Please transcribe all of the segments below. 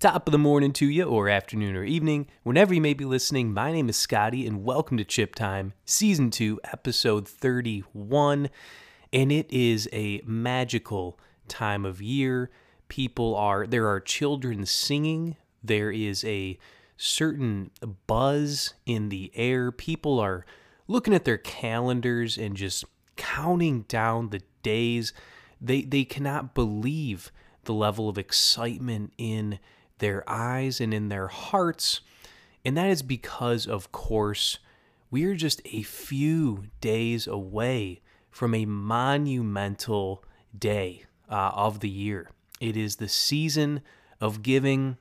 Top of the morning to you, or afternoon or evening, whenever you may be listening. My name is Scotty, and welcome to Chip Time, Season 2, Episode 31. And it is a magical time of year. People are, there are children singing, there is a certain buzz in the air. People are looking at their calendars and just counting down the days. They, they cannot believe the level of excitement in their eyes and in their hearts. And that is because, of course, we are just a few days away from a monumental day uh, of the year. It is the season of giving.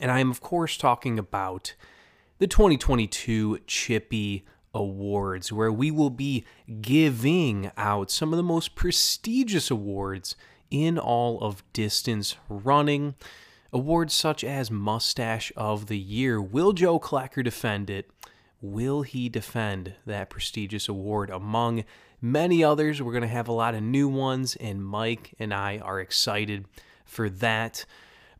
And I am, of course, talking about the 2022 Chippy Awards, where we will be giving out some of the most prestigious awards in all of distance running. Awards such as Mustache of the Year. Will Joe Clacker defend it? Will he defend that prestigious award among many others? We're going to have a lot of new ones, and Mike and I are excited for that.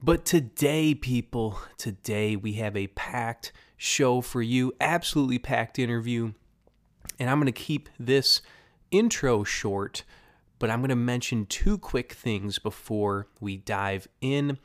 But today, people, today we have a packed show for you, absolutely packed interview. And I'm going to keep this intro short, but I'm going to mention two quick things before we dive in.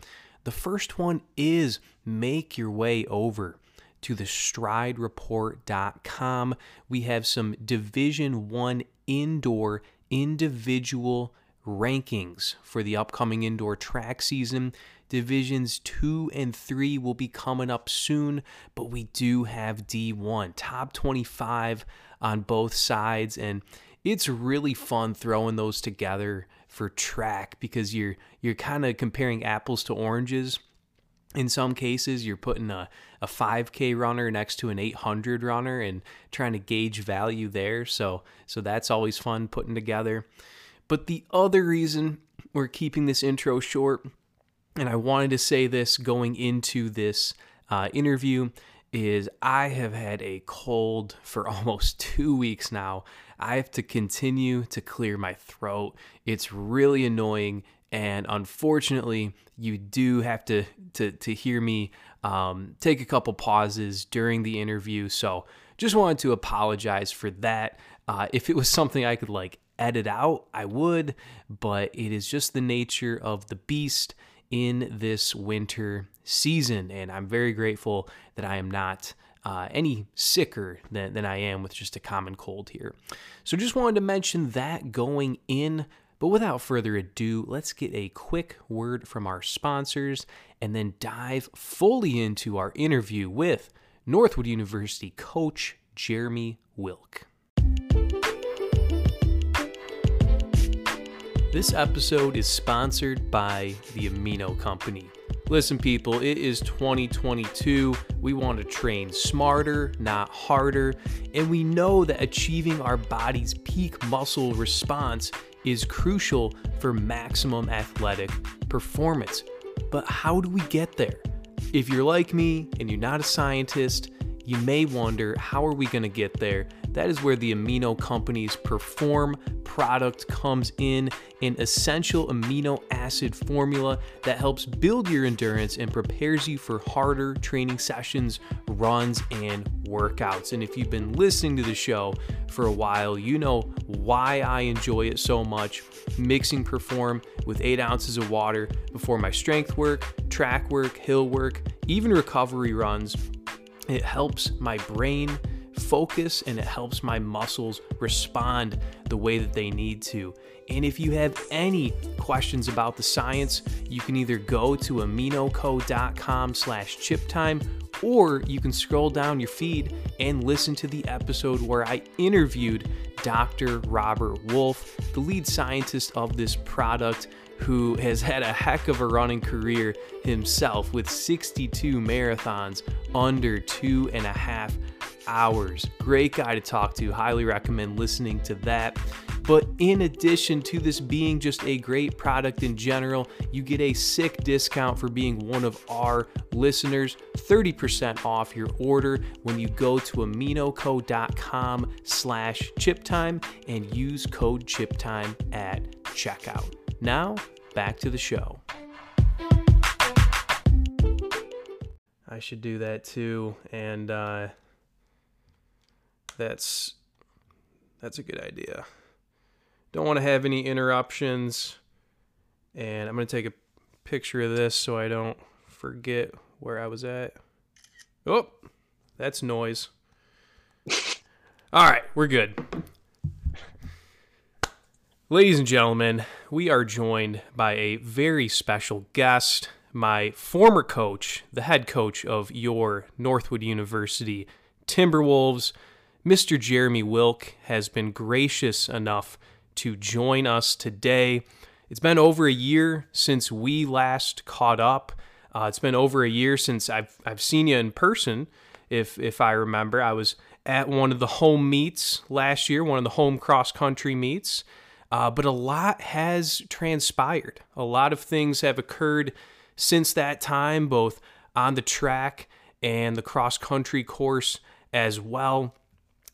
The first one is make your way over to the stridereport.com. We have some Division 1 indoor individual rankings for the upcoming indoor track season. Divisions 2 and 3 will be coming up soon, but we do have D1, top 25 on both sides and it's really fun throwing those together for track because you're you're kind of comparing apples to oranges. In some cases, you're putting a, a 5K runner next to an 800 runner and trying to gauge value there. So so that's always fun putting together. But the other reason we're keeping this intro short, and I wanted to say this going into this uh, interview, is I have had a cold for almost two weeks now. I have to continue to clear my throat. It's really annoying. And unfortunately, you do have to, to, to hear me um, take a couple pauses during the interview. So just wanted to apologize for that. Uh, if it was something I could like edit out, I would, but it is just the nature of the beast in this winter season. And I'm very grateful that I am not uh, any sicker than, than I am with just a common cold here. So just wanted to mention that going in. But without further ado, let's get a quick word from our sponsors and then dive fully into our interview with Northwood University coach Jeremy Wilk. This episode is sponsored by the Amino Company. Listen, people, it is 2022. We want to train smarter, not harder. And we know that achieving our body's peak muscle response is crucial for maximum athletic performance. But how do we get there? If you're like me and you're not a scientist, you may wonder how are we going to get there? That is where the amino company's Perform product comes in an essential amino acid formula that helps build your endurance and prepares you for harder training sessions, runs, and workouts. And if you've been listening to the show for a while, you know why I enjoy it so much. Mixing Perform with eight ounces of water before my strength work, track work, hill work, even recovery runs. It helps my brain focus and it helps my muscles respond the way that they need to. And if you have any questions about the science, you can either go to aminoco.com slash chiptime or you can scroll down your feed and listen to the episode where I interviewed Dr. Robert Wolfe, the lead scientist of this product, who has had a heck of a running career himself with 62 marathons under two and a half hours. Great guy to talk to. Highly recommend listening to that. But in addition to this being just a great product in general, you get a sick discount for being one of our listeners. 30% off your order when you go to aminoco.com slash chiptime and use code chiptime at checkout. Now, back to the show. I should do that too. And uh, that's that's a good idea. Don't want to have any interruptions. And I'm going to take a picture of this so I don't forget where I was at. Oh, that's noise. All right, we're good. Ladies and gentlemen, we are joined by a very special guest, my former coach, the head coach of your Northwood University Timberwolves. Mr. Jeremy Wilk has been gracious enough to join us today. It's been over a year since we last caught up. Uh, it's been over a year since I've I've seen you in person. If if I remember, I was at one of the home meets last year, one of the home cross country meets. Uh, but a lot has transpired. A lot of things have occurred since that time, both on the track and the cross country course as well.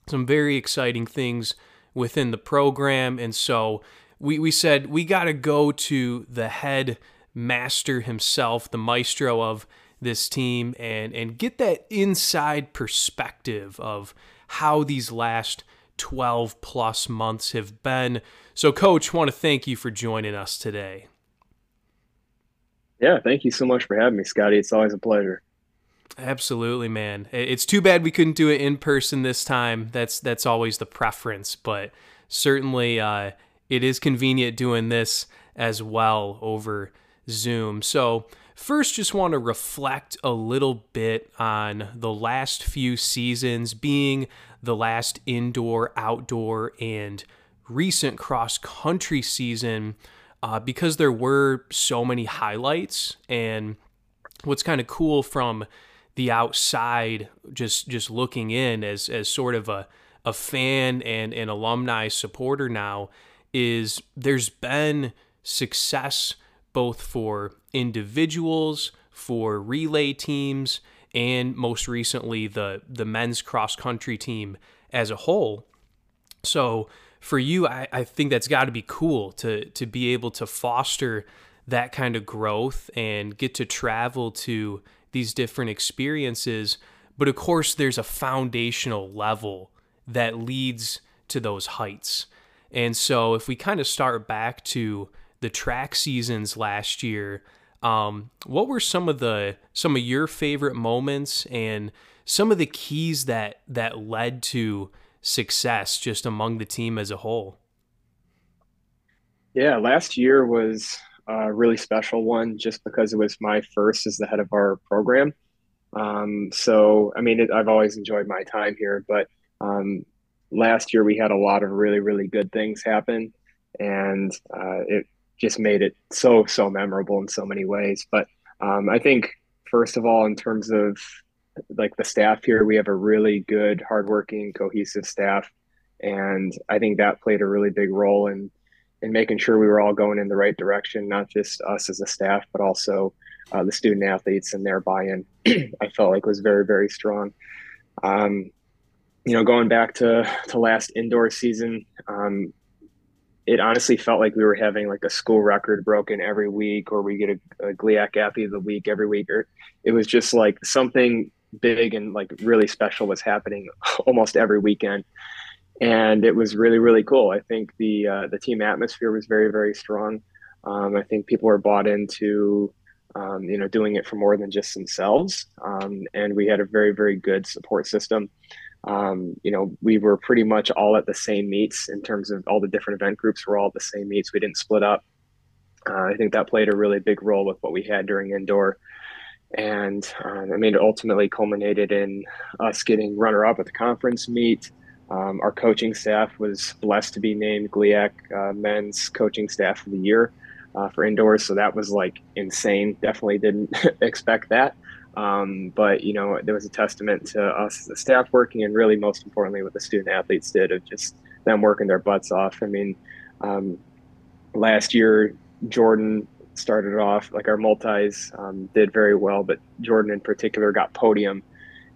Some very exciting things within the program. And so we, we said we got to go to the head master himself, the maestro of this team, and, and get that inside perspective of how these last 12 plus months have been. So, Coach, want to thank you for joining us today. Yeah, thank you so much for having me, Scotty. It's always a pleasure. Absolutely, man. It's too bad we couldn't do it in person this time. That's that's always the preference, but certainly uh, it is convenient doing this as well over Zoom. So, first, just want to reflect a little bit on the last few seasons being the last indoor, outdoor, and recent cross country season uh, because there were so many highlights. And what's kind of cool from the outside, just just looking in as as sort of a a fan and an alumni supporter now, is there's been success both for individuals, for relay teams, and most recently the the men's cross country team as a whole. So for you, I, I think that's got to be cool to to be able to foster that kind of growth and get to travel to these different experiences. But of course, there's a foundational level that leads to those heights. And so, if we kind of start back to the track seasons last year, um, what were some of the some of your favorite moments and some of the keys that that led to success just among the team as a whole? Yeah, last year was a really special one just because it was my first as the head of our program. Um, so, I mean, it, I've always enjoyed my time here, but um, last year we had a lot of really, really good things happen, and uh, it just made it so so memorable in so many ways. But um, I think first of all, in terms of like the staff here, we have a really good, hardworking, cohesive staff, and I think that played a really big role in in making sure we were all going in the right direction, not just us as a staff, but also uh, the student athletes and their buy-in. I felt like was very very strong. Um, you know, going back to to last indoor season, um, it honestly felt like we were having like a school record broken every week, or we get a, a GLIAC athlete of the week every week, or it was just like something big and like really special was happening almost every weekend, and it was really really cool. I think the uh, the team atmosphere was very very strong. Um, I think people were bought into um, you know doing it for more than just themselves, um, and we had a very very good support system um, you know, we were pretty much all at the same meets in terms of all the different event groups were all at the same meets. We didn't split up. Uh, I think that played a really big role with what we had during indoor. And um, I mean, it ultimately culminated in us getting runner up at the conference meet. Um, our coaching staff was blessed to be named GLIAC uh, Men's Coaching Staff of the Year uh, for indoors. So that was like insane. Definitely didn't expect that. Um, but you know, there was a testament to us as a staff working, and really, most importantly, what the student athletes did of just them working their butts off. I mean, um, last year Jordan started off like our multis um, did very well, but Jordan in particular got podium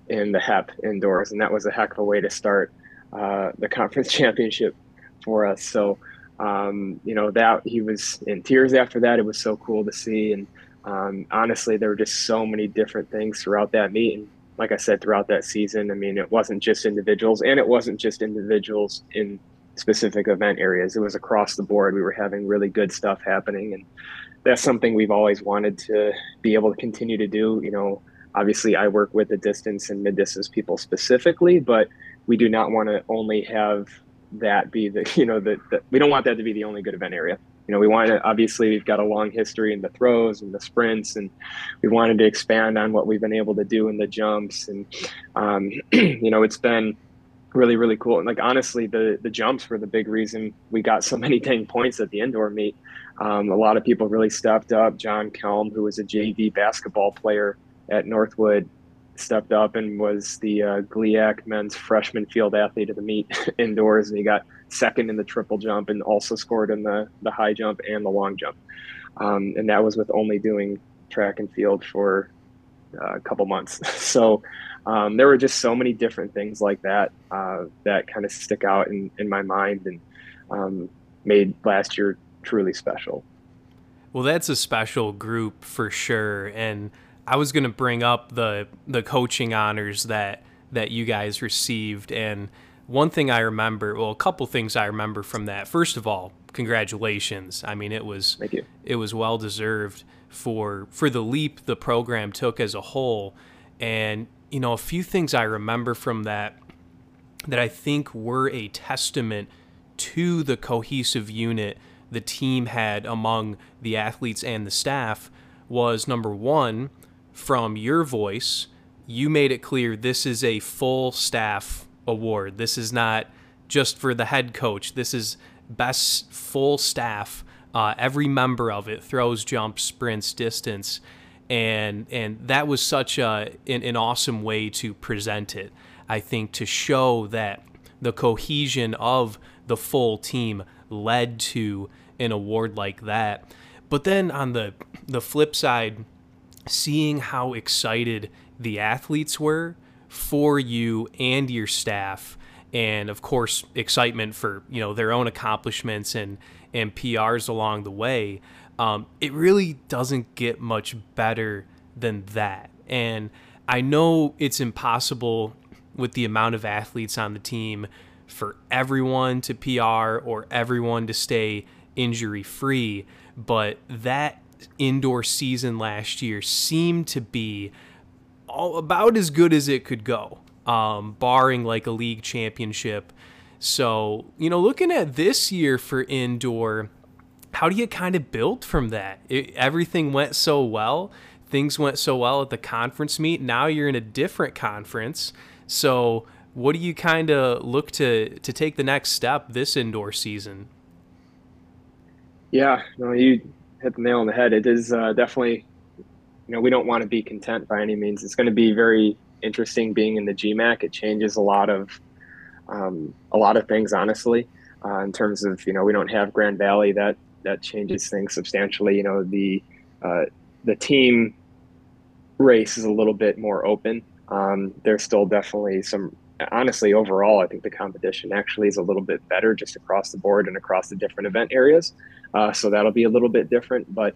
in the HEP indoors, and that was a heck of a way to start uh, the conference championship for us. So, um, you know, that he was in tears after that. It was so cool to see, and Um, honestly, there were just so many different things throughout that meet. And like I said, throughout that season, I mean, it wasn't just individuals and it wasn't just individuals in specific event areas. It was across the board. We were having really good stuff happening. And that's something we've always wanted to be able to continue to do. You know, obviously I work with the distance and mid distance people specifically, but we do not want to only have that be the, you know, the we don't want that to be the only good event area you know, we want to obviously we've got a long history in the throws and the sprints, and we wanted to expand on what we've been able to do in the jumps. And um, you know, it's been really really cool. And like honestly, the the jumps were the big reason we got so many dang points at the indoor meet. Um, a lot of people really stepped up. John Kelm, who was a JV basketball player at Northwood, stepped up and was the uh, GLIAC men's freshman field athlete of the meet indoors, and he got second in the triple jump and also scored in the the high jump and the long jump. Um, and that was with only doing track and field for uh, a couple months. so um, there were just so many different things like that uh, that kind of stick out in, in my mind and um, made last year truly special. Well, that's a special group for sure, and I was going to bring up the the coaching honors that that you guys received and one thing I remember, well, a couple things I remember from that. First of all, congratulations. I mean, it was it was well deserved for for the leap the program took as a whole. And you know, a few things I remember from that that I think were a testament to the cohesive unit the team had among the athletes and the staff was number 1 from your voice, you made it clear this is a full staff award. This is not just for the head coach. This is best full staff. Uh, every member of it throws, jumps, sprints, distance, and and that was such a an, an awesome way to present it. I think to show that the cohesion of the full team led to an award like that. But then on the the flip side, seeing how excited the athletes were for you and your staff and of course excitement for you know their own accomplishments and and PRs along the way um, it really doesn't get much better than that. And I know it's impossible with the amount of athletes on the team for everyone to PR or everyone to stay injury free but that indoor season last year seemed to be all about as good as it could go, um, barring like a league championship. So, you know, looking at this year for indoor, how do you kind of build from that? It, everything went so well. Things went so well at the conference meet. Now you're in a different conference. So, what do you kind of look to to take the next step this indoor season? Yeah, no, you hit the nail on the head. It is uh, definitely you know, we don't want to be content by any means. It's going to be very interesting being in the GMAC. It changes a lot of um, a lot of things, honestly, uh, in terms of you know we don't have Grand Valley that that changes things substantially. You know the uh, the team race is a little bit more open. Um, there's still definitely some. Honestly, overall, I think the competition actually is a little bit better just across the board and across the different event areas. Uh, so that'll be a little bit different, but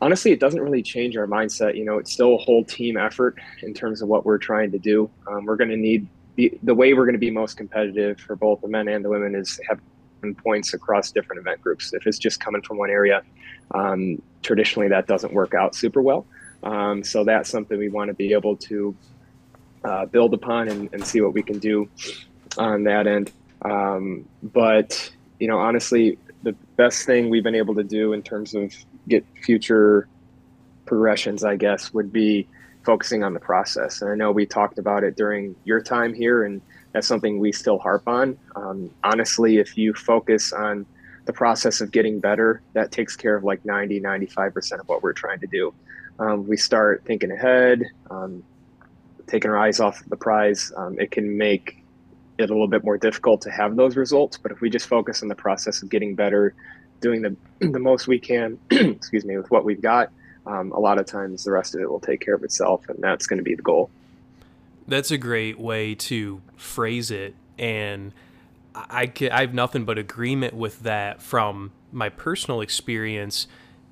honestly, it doesn't really change our mindset. You know, it's still a whole team effort in terms of what we're trying to do. Um, we're going to need the, the way we're going to be most competitive for both the men and the women is have points across different event groups. If it's just coming from one area, um, traditionally that doesn't work out super well. Um, so that's something we want to be able to uh, build upon and, and, see what we can do on that end. Um, but you know, honestly, the best thing we've been able to do in terms of get future progressions, I guess, would be focusing on the process. And I know we talked about it during your time here, and that's something we still harp on. Um, honestly, if you focus on the process of getting better, that takes care of like 90, 95% of what we're trying to do. Um, we start thinking ahead, um, taking our eyes off the prize. Um, it can make it a little bit more difficult to have those results. But if we just focus on the process of getting better, doing the the most we can, excuse me, with what we've got, um, a lot of times the rest of it will take care of itself, and that's going to be the goal. That's a great way to phrase it, and I, I have nothing but agreement with that from my personal experience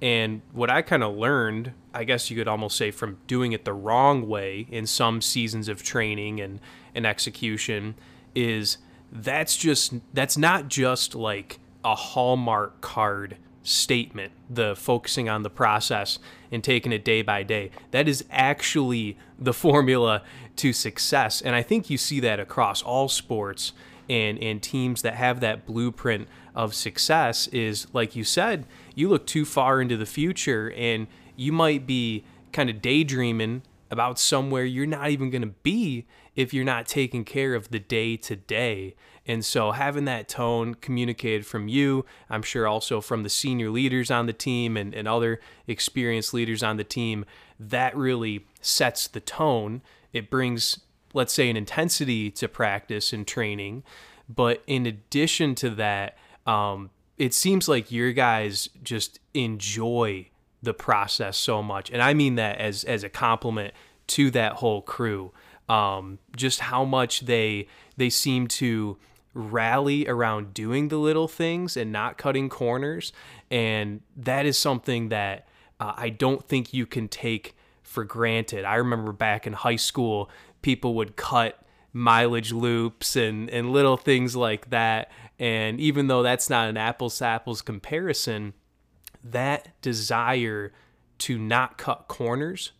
And what I kind of learned, I guess you could almost say from doing it the wrong way in some seasons of training and, and execution, is that's just that's not just like a hallmark card statement the focusing on the process and taking it day by day. That is actually the formula to success. And i think you see that across all sports and and teams that have that blueprint of success is like you said you look too far into the future and you might be kind of daydreaming about somewhere you're not even going to be if you're not taking care of the day to day. And so having that tone communicated from you, I'm sure also from the senior leaders on the team and, and other experienced leaders on the team, that really sets the tone. It brings, let's say, an intensity to practice and training. But in addition to that, um, it seems like your guys just enjoy the process so much. And I mean that as, as a compliment to that whole crew um, just how much they they seem to rally around doing the little things and not cutting corners, and that is something that uh, I don't think you can take for granted. I remember back in high school, people would cut mileage loops and and little things like that, and even though that's not an apples to apples comparison, that desire to not cut corners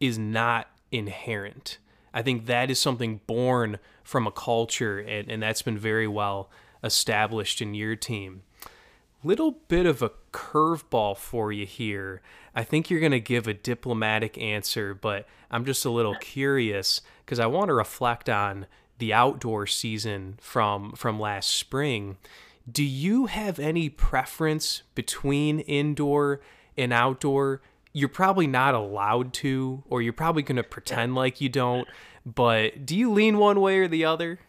is not inherent. I think that is something born from a culture, and, and that's been very well established in your team. Little bit of a curveball for you here. I think you're going to give a diplomatic answer, but I'm just a little curious because I want to reflect on the outdoor season from from last spring. Do you have any preference between indoor and outdoor? You're probably not allowed to, or you're probably going to pretend like you don't. But do you lean one way or the other?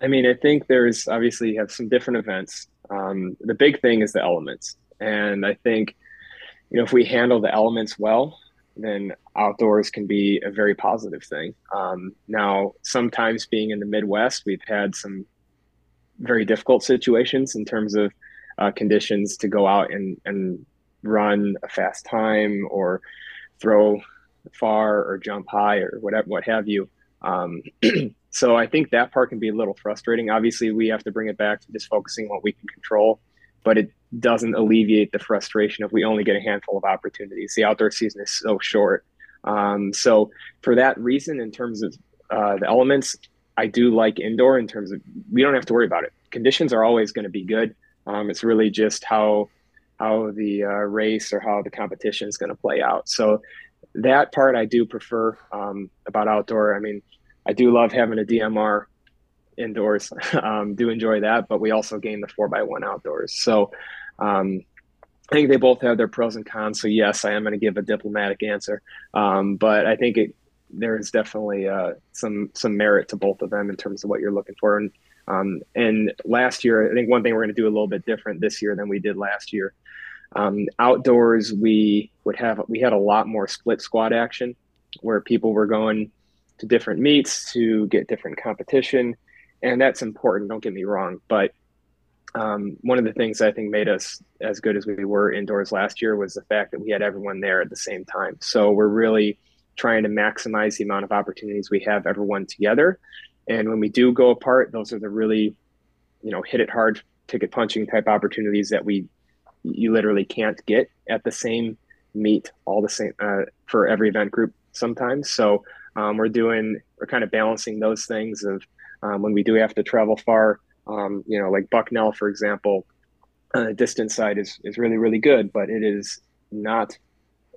I mean, I think there's obviously you have some different events. Um, the big thing is the elements, and I think you know if we handle the elements well, then outdoors can be a very positive thing. Um, now, sometimes being in the Midwest, we've had some very difficult situations in terms of uh, conditions to go out and and run a fast time or throw far or jump high or whatever, what have you. Um, so I think that part can be a little frustrating. Obviously, we have to bring it back to just focusing on what we can control, but it doesn't alleviate the frustration if we only get a handful of opportunities. The outdoor season is so short. Um, so for that reason, in terms of uh, the elements, I do like indoor in terms of we don't have to worry about it. Conditions are always going to be good. Um, it's really just how how the uh, race or how the competition is going to play out. So that part I do prefer um, about outdoor. I mean, I do love having a DMR indoors. um, do enjoy that, but we also gain the four by one outdoors. So um, I think they both have their pros and cons. So yes, I am going to give a diplomatic answer, um, but I think it, there is definitely uh, some some merit to both of them in terms of what you're looking for. And um, and last year, I think one thing we're going to do a little bit different this year than we did last year. Um, outdoors, we would have we had a lot more split squad action, where people were going to different meets to get different competition, and that's important. Don't get me wrong, but um, one of the things I think made us as good as we were indoors last year was the fact that we had everyone there at the same time. So we're really trying to maximize the amount of opportunities we have everyone together and when we do go apart, those are the really, you know, hit it hard ticket punching type opportunities that we you literally can't get at the same meet all the same uh, for every event group sometimes. So um, we're doing we're kind of balancing those things of um, when we do have to travel far. Um, you know, like Bucknell, for example, uh, distance side is is really really good, but it is not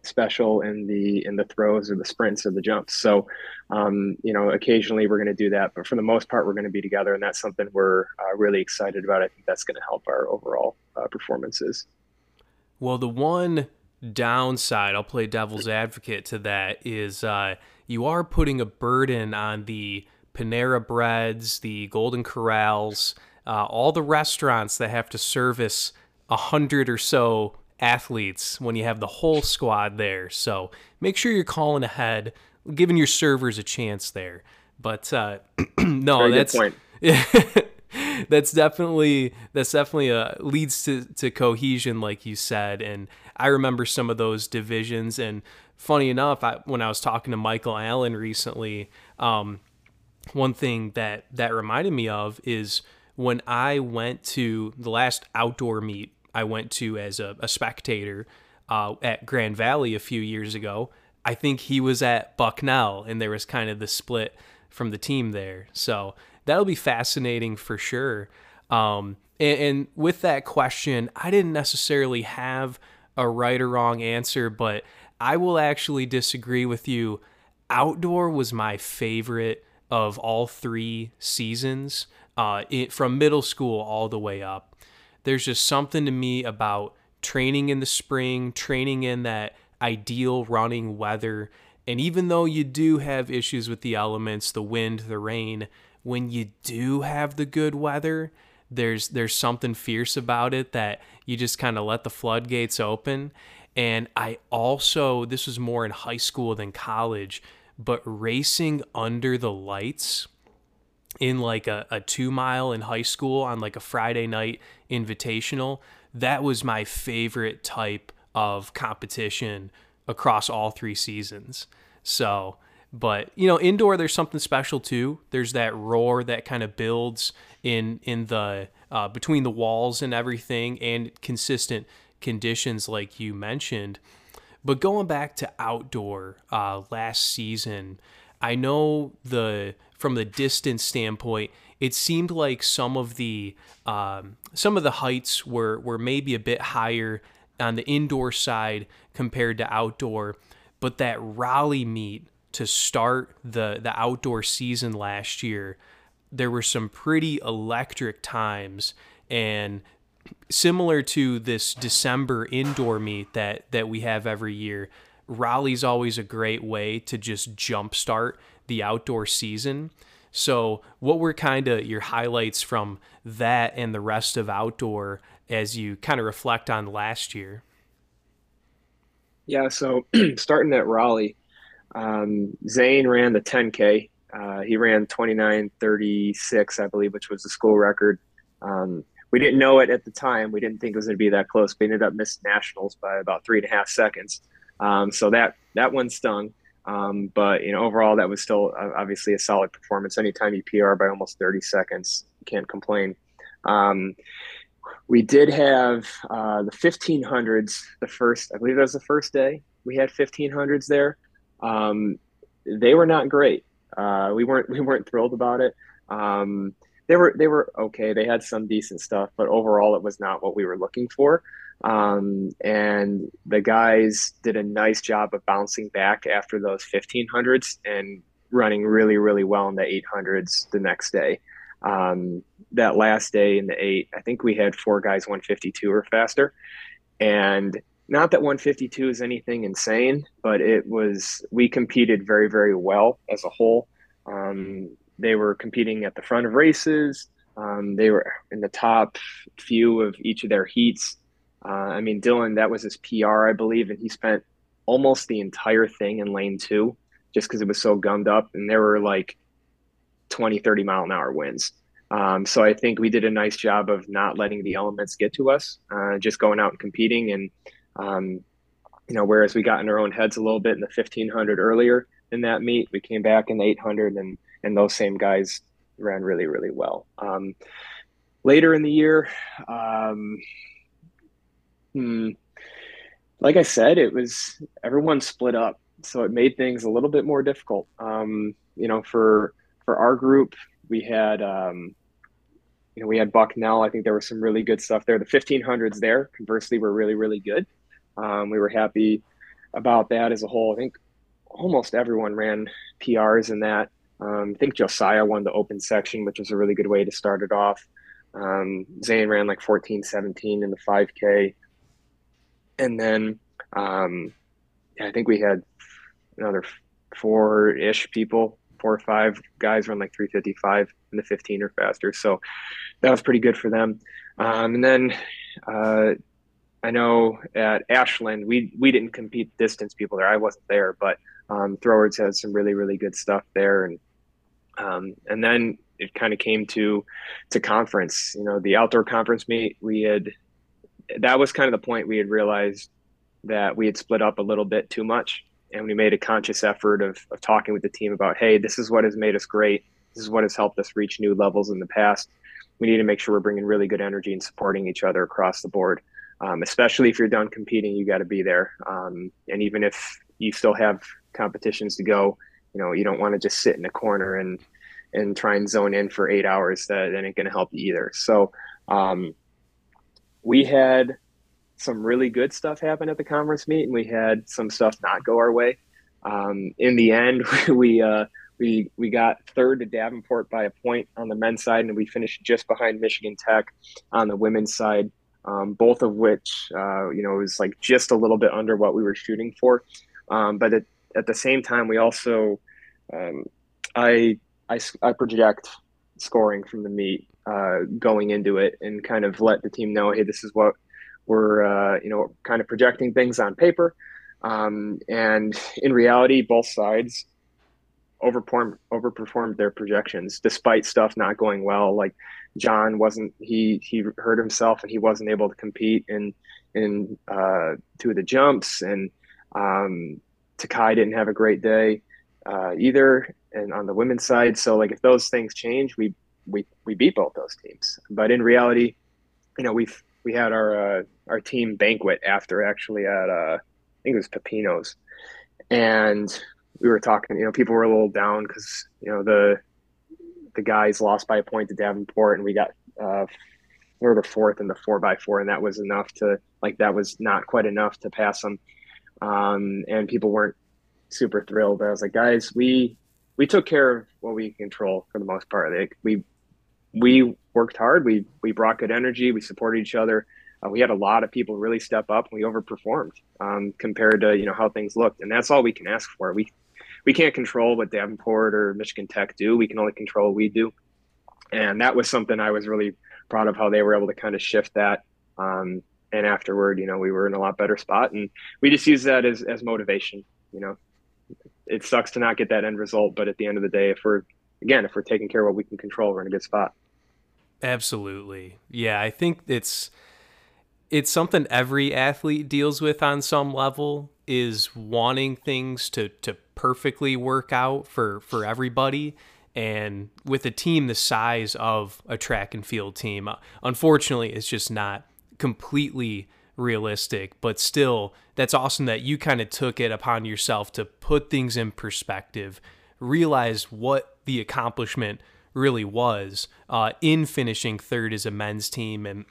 special in the in the throws or the sprints or the jumps. So, um, you know, occasionally we're going to do that, but for the most part, we're going to be together, and that's something we're uh, really excited about. I think that's going to help our overall uh, performances. Well, the one downside, I'll play devil's advocate to that, is uh, you are putting a burden on the Panera Breads, the Golden Corrals, uh, all the restaurants that have to service a hundred or so athletes when you have the whole squad there. So make sure you're calling ahead, giving your servers a chance there. But uh, no, Very that's that's definitely that's definitely a leads to to cohesion, like you said. And I remember some of those divisions. And funny enough, I, when I was talking to Michael Allen recently, um, one thing that that reminded me of is when I went to the last outdoor meet I went to as a, a spectator uh, at Grand Valley a few years ago. I think he was at Bucknell, and there was kind of the split from the team there. So that'll be fascinating for sure. Um, and, and with that question, I didn't necessarily have a right or wrong answer, but I will actually disagree with you. Outdoor was my favorite of all three seasons, uh, it, from middle school all the way up. There's just something to me about training in the spring, training in that ideal running weather. And even though you do have issues with the elements, the wind, the rain, when you do have the good weather, there's there's something fierce about it that you just kind of let the floodgates open. And I also this was more in high school than college, but racing under the lights in like a, a two mile in high school on like a Friday night invitational, that was my favorite type of competition across all three seasons. So, but you know, indoor there's something special too. There's that roar that kind of builds in in the uh, between the walls and everything, and consistent conditions like you mentioned. But going back to outdoor uh, last season, I know the from the distance standpoint, it seemed like some of the um, some of the heights were were maybe a bit higher on the indoor side compared to outdoor. But that Raleigh meet to start the the outdoor season last year, there were some pretty electric times and similar to this December indoor meet that that we have every year. Raleigh's always a great way to just jumpstart the outdoor season. So, what were kind of your highlights from that and the rest of outdoor as you kind of reflect on last year? Yeah, so starting at Raleigh, um, Zane ran the 10K. Uh, he ran 29:36, I believe, which was the school record. Um, we didn't know it at the time. We didn't think it was going to be that close. We ended up missing nationals by about three and a half seconds. Um, so that that one stung. Um, but you know, overall, that was still uh, obviously a solid performance. Anytime you PR by almost 30 seconds, you can't complain. Um, we did have uh, the 1500s. The first, I believe that was the first day we had 1500s there. Um, they were not great. Uh, we weren't we weren't thrilled about it. Um, they were they were okay. They had some decent stuff, but overall, it was not what we were looking for. Um, and the guys did a nice job of bouncing back after those 1500s and running really, really well in the 800s the next day. Um, that last day in the eight, I think we had four guys 152 or faster. And not that 152 is anything insane, but it was, we competed very, very well as a whole. Um, they were competing at the front of races. Um, they were in the top few of each of their heats. Uh, I mean, Dylan, that was his PR, I believe, and he spent almost the entire thing in lane two just because it was so gummed up. And there were like 20, 30 mile an hour winds. Um, so I think we did a nice job of not letting the elements get to us, uh, just going out and competing. And, um, you know, whereas we got in our own heads a little bit in the 1500 earlier in that meet, we came back in the 800 and, and those same guys ran really, really well. Um, later in the year, um, Hmm. Like I said, it was everyone split up, so it made things a little bit more difficult. Um, you know, for for our group, we had um, you know we had Bucknell. I think there was some really good stuff there. The 1500s there, conversely, were really really good. Um, we were happy about that as a whole. I think almost everyone ran PRs in that. Um, I think Josiah won the open section, which was a really good way to start it off. Um, Zane ran like 14, 17 in the 5K and then um, I think we had another four ish people, four or five guys run like 355 in the 15 or faster. So that was pretty good for them. Um, and then uh, I know at Ashland, we, we didn't compete distance people there. I wasn't there, but um, had some really, really good stuff there. And, um, and then it kind of came to to conference. You know, the outdoor conference meet we had that was kind of the point we had realized that we had split up a little bit too much, and we made a conscious effort of of talking with the team about, hey, this is what has made us great. This is what has helped us reach new levels in the past. We need to make sure we're bringing really good energy and supporting each other across the board. Um, especially if you're done competing, you got to be there. Um, and even if you still have competitions to go, you know, you don't want to just sit in a corner and and try and zone in for eight hours. That, that ain't going to help you either. So um, we had some really good stuff happen at the conference meet, and we had some stuff not go our way. Um, in the end, we uh, we we got third to Davenport by a point on the men's side, and we finished just behind Michigan Tech on the women's side. Um, both of which, uh, you know, was like just a little bit under what we were shooting for. Um, but at, at the same time, we also, um, I I, I project scoring from the meet uh, going into it and kind of let the team know, hey, this is what we're, uh, you know, kind of projecting things on paper. Um, and in reality, both sides overperformed overperformed their projections despite stuff not going well. Like John wasn't he he hurt himself and he wasn't able to compete in in uh, two of the jumps and um, Takai didn't have a great day uh, either and on the women's side. So like if those things change, we we we beat both those teams. But in reality, you know, we've we had our uh, our team banquet after actually at uh, I think it was Pepino's, and we were talking. You know, people were a little down because you know the the guys lost by a point to Davenport, and we got uh, third or fourth in the four by four, and that was enough to like that was not quite enough to pass them. Um, and people weren't super thrilled. But I was like, guys, we we took care of what we control for the most part. Like we we worked hard. We we brought good energy. We supported each other. Uh, we had a lot of people really step up. and We overperformed um, compared to you know how things looked, and that's all we can ask for. We we can't control what Davenport or Michigan Tech do. We can only control what we do, and that was something I was really proud of how they were able to kind of shift that. Um, and afterward, you know, we were in a lot better spot, and we just use that as as motivation. You know, it sucks to not get that end result, but at the end of the day, if we're again, if we're taking care of what we can control, we're in a good spot. Absolutely. Yeah, I think it's it's something every athlete deals with on some level is wanting things to to perfectly work out for for everybody and with a team the size of a track and field team uh, unfortunately it's just not completely realistic, but still, that's awesome that you kind of took it upon yourself to put things in perspective, realize what the accomplishment really was uh, in finishing third as a men's team and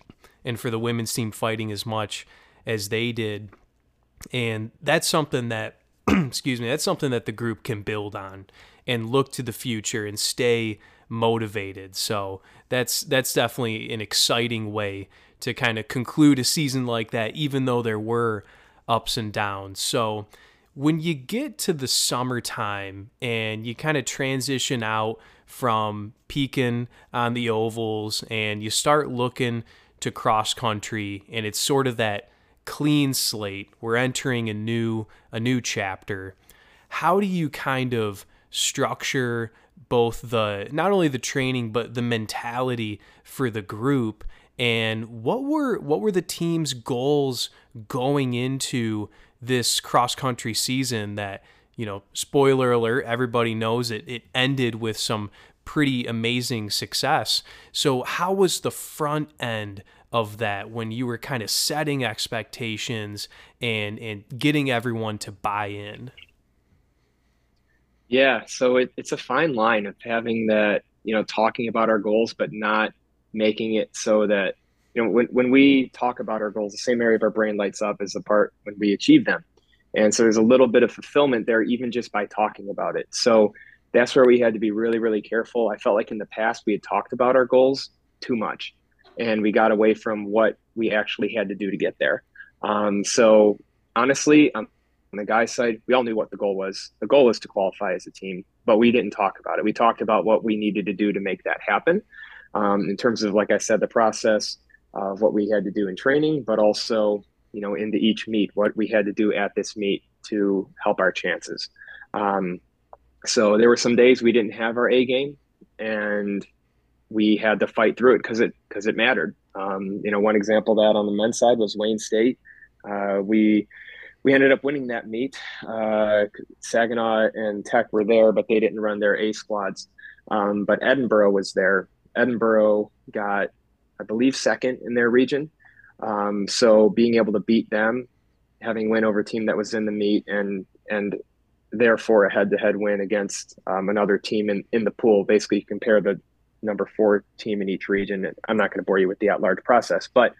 and for the women's team fighting as much as they did. And that's something that excuse me, that's something that the group can build on and look to the future and stay motivated. So that's that's definitely an exciting way to kind of conclude a season like that, even though there were ups and downs. So when you get to the summertime and you kind of transition out from peaking on the ovals and you start looking to cross country and it's sort of that clean slate. We're entering a new a new chapter. How do you kind of structure both the not only the training but the mentality for the group? And what were what were the team's goals going into this cross country season that you know spoiler alert everybody knows it it ended with some pretty amazing success. So how was the front end of that when you were kind of setting expectations and and getting everyone to buy in? Yeah so it, it's a fine line of having that you know talking about our goals but not making it so that you know when, when we talk about our goals the same area of our brain lights up as the part when we achieve them. And so there's a little bit of fulfillment there even just by talking about it. So that's where we had to be really really careful. I felt like in the past we had talked about our goals too much and we got away from what we actually had to do to get there. Um, so honestly on the guys side we all knew what the goal was. The goal was to qualify as a team but we didn't talk about it. We talked about what we needed to do to make that happen um, in terms of, like I said, the process of what we had to do in training, but also, you know, into each meet, what we had to do at this meet to help our chances. Um, so there were some days we didn't have our A game, and we had to fight through it because it because it mattered. Um, you know, one example that on the men's side was Wayne State. Uh, we we ended up winning that meet. Uh, Saginaw and Tech were there, but they didn't run their A squads. Um, but Edinboro was there. Edinboro got, I believe, second in their region. Um, so being able to beat them, having win over a team that was in the meet, and and therefore a head-to-head win against um, another team in, in the pool. Basically, compare the number four team in each region. I'm not going to bore you with the at-large process, but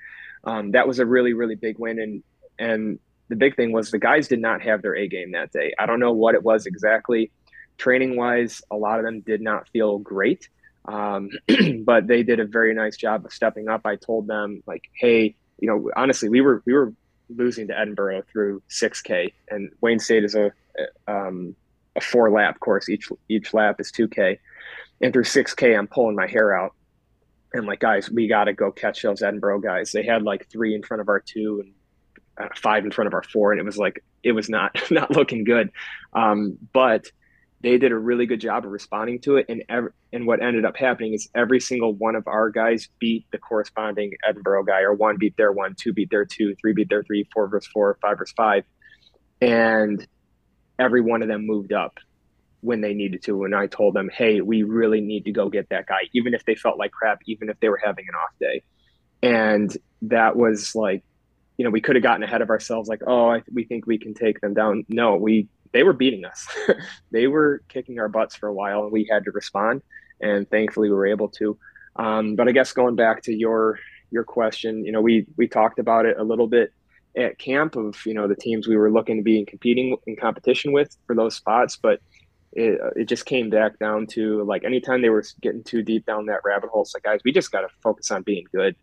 um, that was a really, really big win. And and the big thing was the guys did not have their A game that day. I don't know what it was exactly. Training wise, a lot of them did not feel great, um, but they did a very nice job of stepping up. I told them like, hey, you know, honestly, we were we were losing to Edinboro through 6K, and Wayne State is a um, a four lap course. Each each lap is 2K, and through 6K, I'm pulling my hair out. And like, guys, we got to go catch those Edinboro guys. They had like three in front of our two and uh, five in front of our four, and it was like it was not not looking good. Um, but they did a really good job of responding to it, and every, and what ended up happening is every single one of our guys beat the corresponding Edinboro guy, or one beat their one, two beat their two, three beat their three, four versus four, five versus five, and every one of them moved up when they needed to. And I told them, hey, we really need to go get that guy, even if they felt like crap, even if they were having an off day. And that was like you know, we could have gotten ahead of ourselves, like, oh, I, we think we can take them down. No, we they were beating us. they were kicking our butts for a while, and we had to respond. And thankfully, we were able to. Um, but I guess going back to your your question, you know, we we talked about it a little bit at camp of you know the teams we were looking to be in competing in competition with for those spots, but it, it just came back down to like anytime they were getting too deep down that rabbit hole, it's like guys, we just got to focus on being good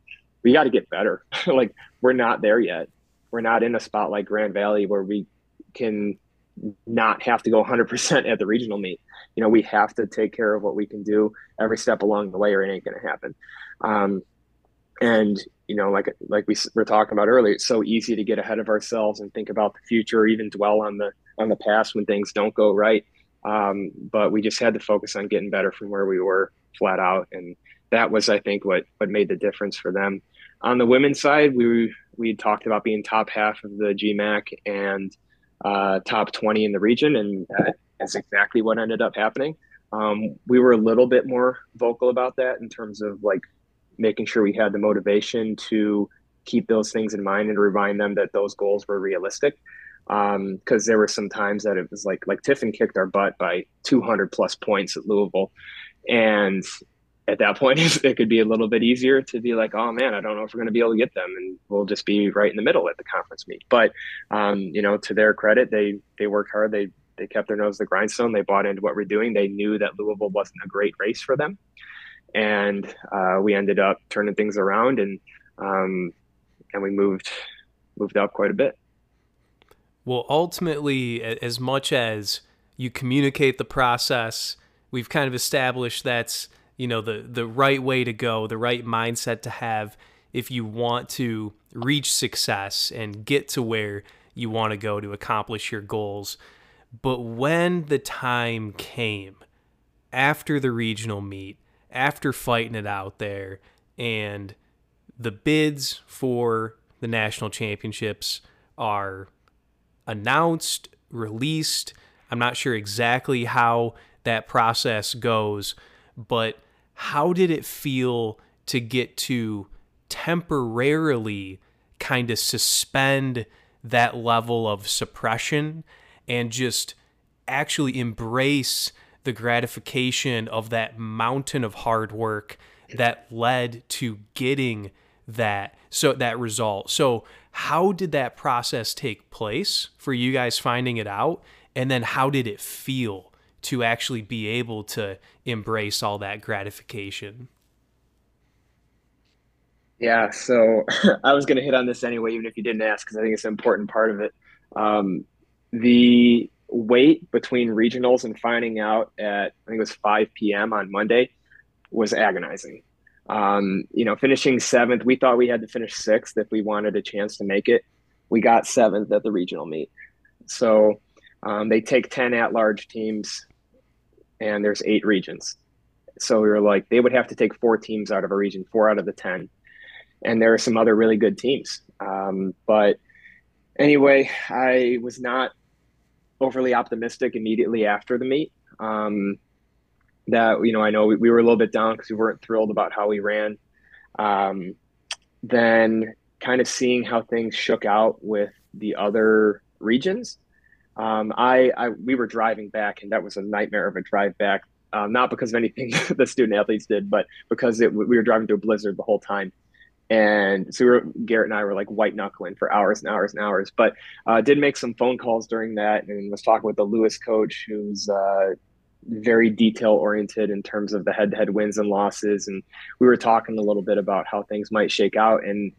we got to get better. like we're not there yet. We're not in a spot like Grand Valley where we can not have to go 100% at the regional meet. You know, we have to take care of what we can do every step along the way, or it ain't going to happen. Um, and you know, like like we were talking about earlier, it's so easy to get ahead of ourselves and think about the future, or even dwell on the on the past when things don't go right. Um, but we just had to focus on getting better from where we were flat out, and that was, I think, what what made the difference for them. On the women's side, we we talked about being top half of the GMAC and uh, top 20 in the region, and that's exactly what ended up happening. Um, we were a little bit more vocal about that in terms of like making sure we had the motivation to keep those things in mind and remind them that those goals were realistic. Because um, there were some times that it was like like Tiffin kicked our butt by 200 plus points at Louisville, and at that point it could be a little bit easier to be like oh man i don't know if we're going to be able to get them. And we'll just be right in the middle at the conference meet. But um, you know to their credit they they worked hard. They they kept their nose to the grindstone. They bought into what we're doing. They knew that louisville wasn't a great race for them. And uh, we ended up turning things around and um, and we moved moved up quite a bit well ultimately as much as you communicate the process we've kind of established that's you know the the right way to go, the right mindset to have if you want to reach success and get to where you want to go to accomplish your goals. But when the time came after the regional meet, after fighting it out there, and the bids for the national championships are announced, released. I'm not sure exactly how that process goes, but how did it feel to get to temporarily kind of suspend that level of suppression and just actually embrace the gratification of that mountain of hard work that led to getting that so that result so how did that process take place for you guys finding it out and then how did it feel to actually be able to embrace all that gratification? Yeah, so I was going to hit on this anyway, even if you didn't ask, because I think it's an important part of it. Um, the wait between regionals and finding out at I think it was 5 p.m. on Monday was agonizing. Um, you know, finishing seventh, we thought we had to finish sixth if we wanted a chance to make it. We got seventh at the regional meet. So um, they take 10 at large teams and there's eight regions. So we were like, they would have to take four teams out of a region, four out of the 10. And there are some other really good teams. Um, but anyway, I was not overly optimistic immediately after the meet. Um, that, you know, I know we, we, were a little bit down because we weren't thrilled about how we ran. Um, then kind of seeing how things shook out with the other regions. Um, I, I, we were driving back, and that was a nightmare of a drive back. Um, not because of anything the student athletes did, but because it, we were driving through a blizzard the whole time. And so we were, Garrett and I were like white knuckling for hours and hours and hours. But uh, did make some phone calls during that, and was talking with the Lewis coach, who's uh, very detail oriented in terms of the head to head wins and losses. And we were talking a little bit about how things might shake out. And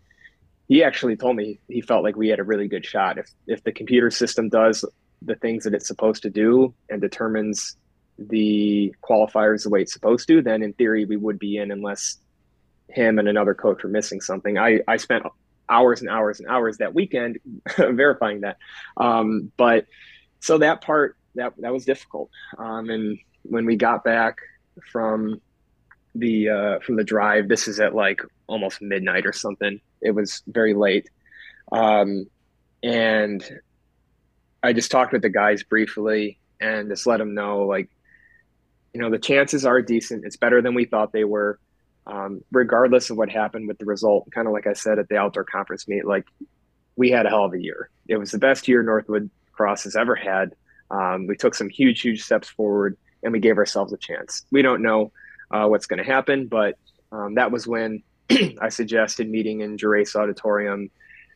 he actually told me he felt like we had a really good shot. If if the computer system does the things that it's supposed to do and determines the qualifiers the way it's supposed to, then in theory we would be in unless him and another coach were missing something. I, I spent hours and hours and hours that weekend verifying that. Um, but so that part that that was difficult. Um, and when we got back from the uh, from the drive, this is at like almost midnight or something. It was very late. Um, and I just talked with the guys briefly and just let them know, like, you know, the chances are decent. It's better than we thought they were, um, regardless of what happened with the result. Kind of like I said at the outdoor conference meet, like, we had a hell of a year. It was the best year Northwood Cross has ever had. Um, we took some huge, huge steps forward and we gave ourselves a chance. We don't know uh, what's going to happen, but um, that was when I suggested meeting in Gerace Auditorium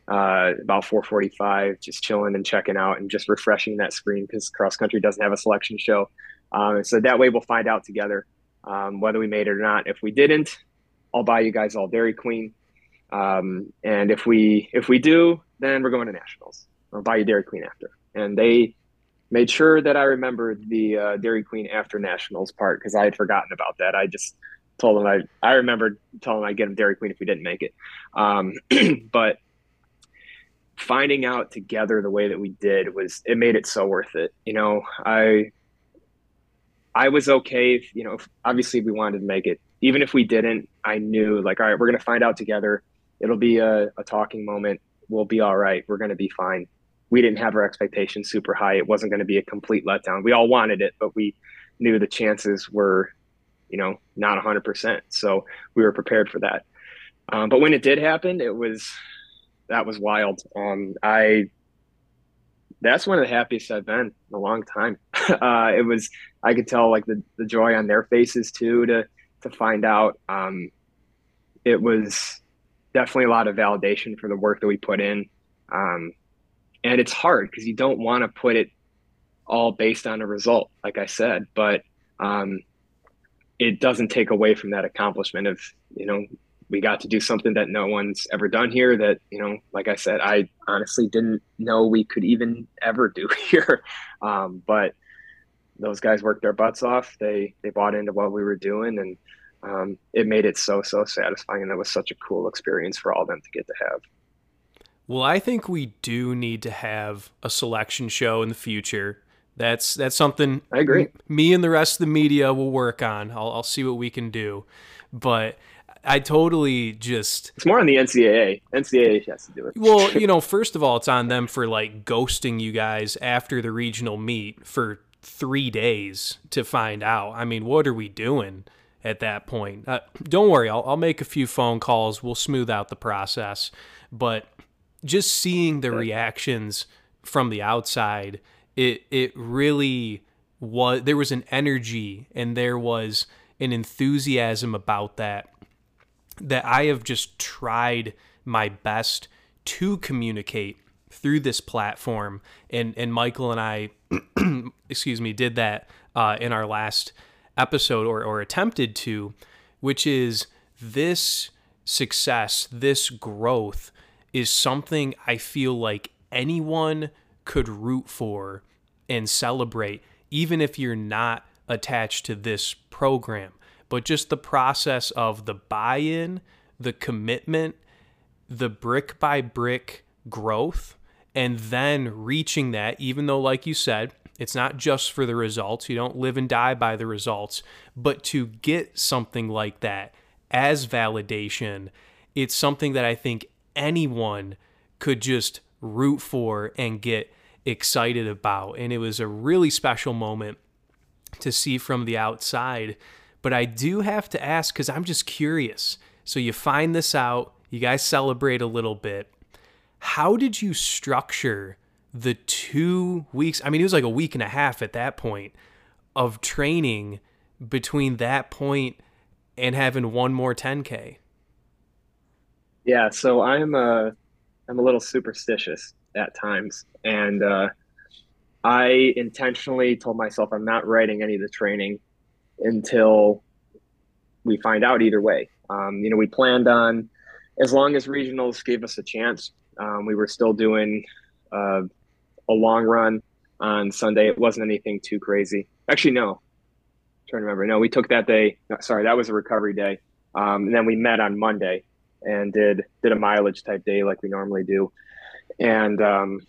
uh, about 4:45, just chilling and checking out and just refreshing that screen because cross country doesn't have a selection show. Um, so that way we'll find out together um, whether we made it or not. If we didn't, I'll buy you guys all Dairy Queen. Um, and if we if we do, then we're going to nationals. I'll buy you Dairy Queen after. And they made sure that I remembered the uh, Dairy Queen after nationals part because I had forgotten about that. I just told them I I remembered telling them I'd get them Dairy Queen if we didn't make it. Um, but finding out together the way that we did was it made it so worth it. You know, I I was okay. If, you know, obviously we wanted to make it. Even if we didn't, I knew like, all right, we're gonna find out together. It'll be a, a talking moment. We'll be all right. We're gonna be fine. We didn't have our expectations super high. It wasn't going to be a complete letdown. We all wanted it, but we knew the chances were, you know, not 100%. So we were prepared for that. Um, but when it did happen, it was that was wild. Um, I that's one of the happiest I've been in a long time. uh, it was I could tell like the, the joy on their faces too to to find out. Um, it was definitely a lot of validation for the work that we put in, um, and it's hard because you don't want to put it all based on a result, like I said, but um, it doesn't take away from that accomplishment of you know we got to do something that no one's ever done here that you know like i said i honestly didn't know we could even ever do here. Um, but those guys worked their butts off. They they bought into what we were doing and um, it made it so so satisfying and that was such a cool experience for all of them to get to have well i think we do need to have a selection show in the future that's that's something i agree me and the rest of the media will work on i'll, I'll see what we can do but I totally just. It's more on the NCAA. NCAA has to do it. well, you know, first of all, it's on them for like ghosting you guys after the regional meet for three days to find out. I mean, what are we doing at that point? Uh, don't worry, I'll, I'll make a few phone calls. We'll smooth out the process. But just seeing the reactions from the outside, it it really was. There was an energy and there was an enthusiasm about that that I have just tried my best to communicate through this platform. And and Michael and I, excuse me, did that uh, in our last episode or, or attempted to, which is this success, this growth is something I feel like anyone could root for and celebrate, even if you're not attached to this program but just the process of the buy in, the commitment, the brick by brick growth, and then reaching that, even though, like you said, It's not just for the results. You don't live and die by the results, but to get something like that as validation, it's something that I think anyone could just root for and get excited about. And it was a really special moment to see from the outside. But I do have to ask because I'm just curious. So you find this out, you guys celebrate a little bit. How did you structure the two weeks? I mean, it was like a week and a half at that point of training between that point and having one more 10K. Yeah, so I'm a I'm a little superstitious at times, and uh, I intentionally told myself I'm not writing any of the training until we find out either way. Um, you know, we planned on as long as regionals gave us a chance. Um, we were still doing uh, a long run on Sunday. It wasn't anything too crazy. Actually, no. I'm trying to remember. No, we took that day. Sorry, that was a recovery day. Um, and then we met on Monday and did did a mileage type day like we normally do. And um,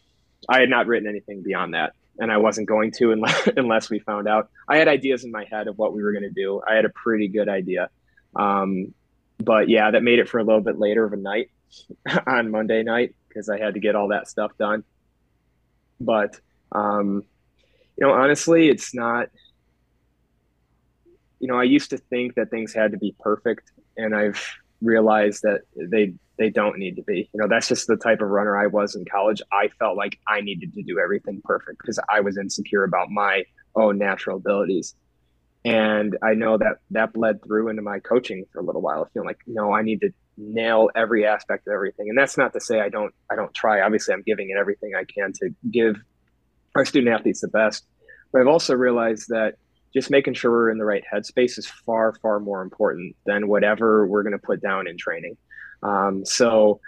I had not written anything beyond that, and I wasn't going to unless unless we found out. I had ideas in my head of what we were going to do. I had a pretty good idea, um, but yeah, that made it for a little bit later of a night on Monday night because I had to get all that stuff done. But um, you know, honestly, it's not. You know, I used to think that things had to be perfect, and I've realized that they they don't need to be. You know, that's just the type of runner I was in college. I felt like I needed to do everything perfect because I was insecure about my own natural abilities. And I know that that bled through into my coaching for a little while. I feel like, no, I need to nail every aspect of everything. And that's not to say I don't I don't try. Obviously, I'm giving it everything I can to give our student athletes the best. But I've also realized that just making sure we're in the right headspace is far far more important than whatever we're going to put down in training. Um, so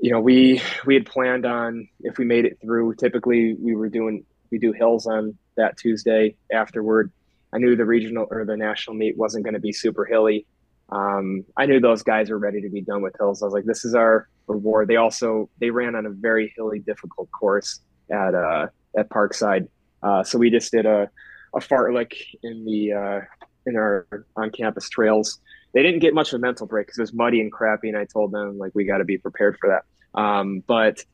you know we we had planned on if we made it through typically we were doing we do hills on that tuesday afterward. I knew the regional or the national meet wasn't going to be super hilly. Um, i knew those guys were ready to be done with hills. I was like this is our reward. They also they ran on a very hilly difficult course at uh at parkside. Uh, so we just did a a fartlek in the uh, in our on campus trails. They didn't get much of a mental break because it was muddy and crappy, and I told them like we got to be prepared for that. Um, but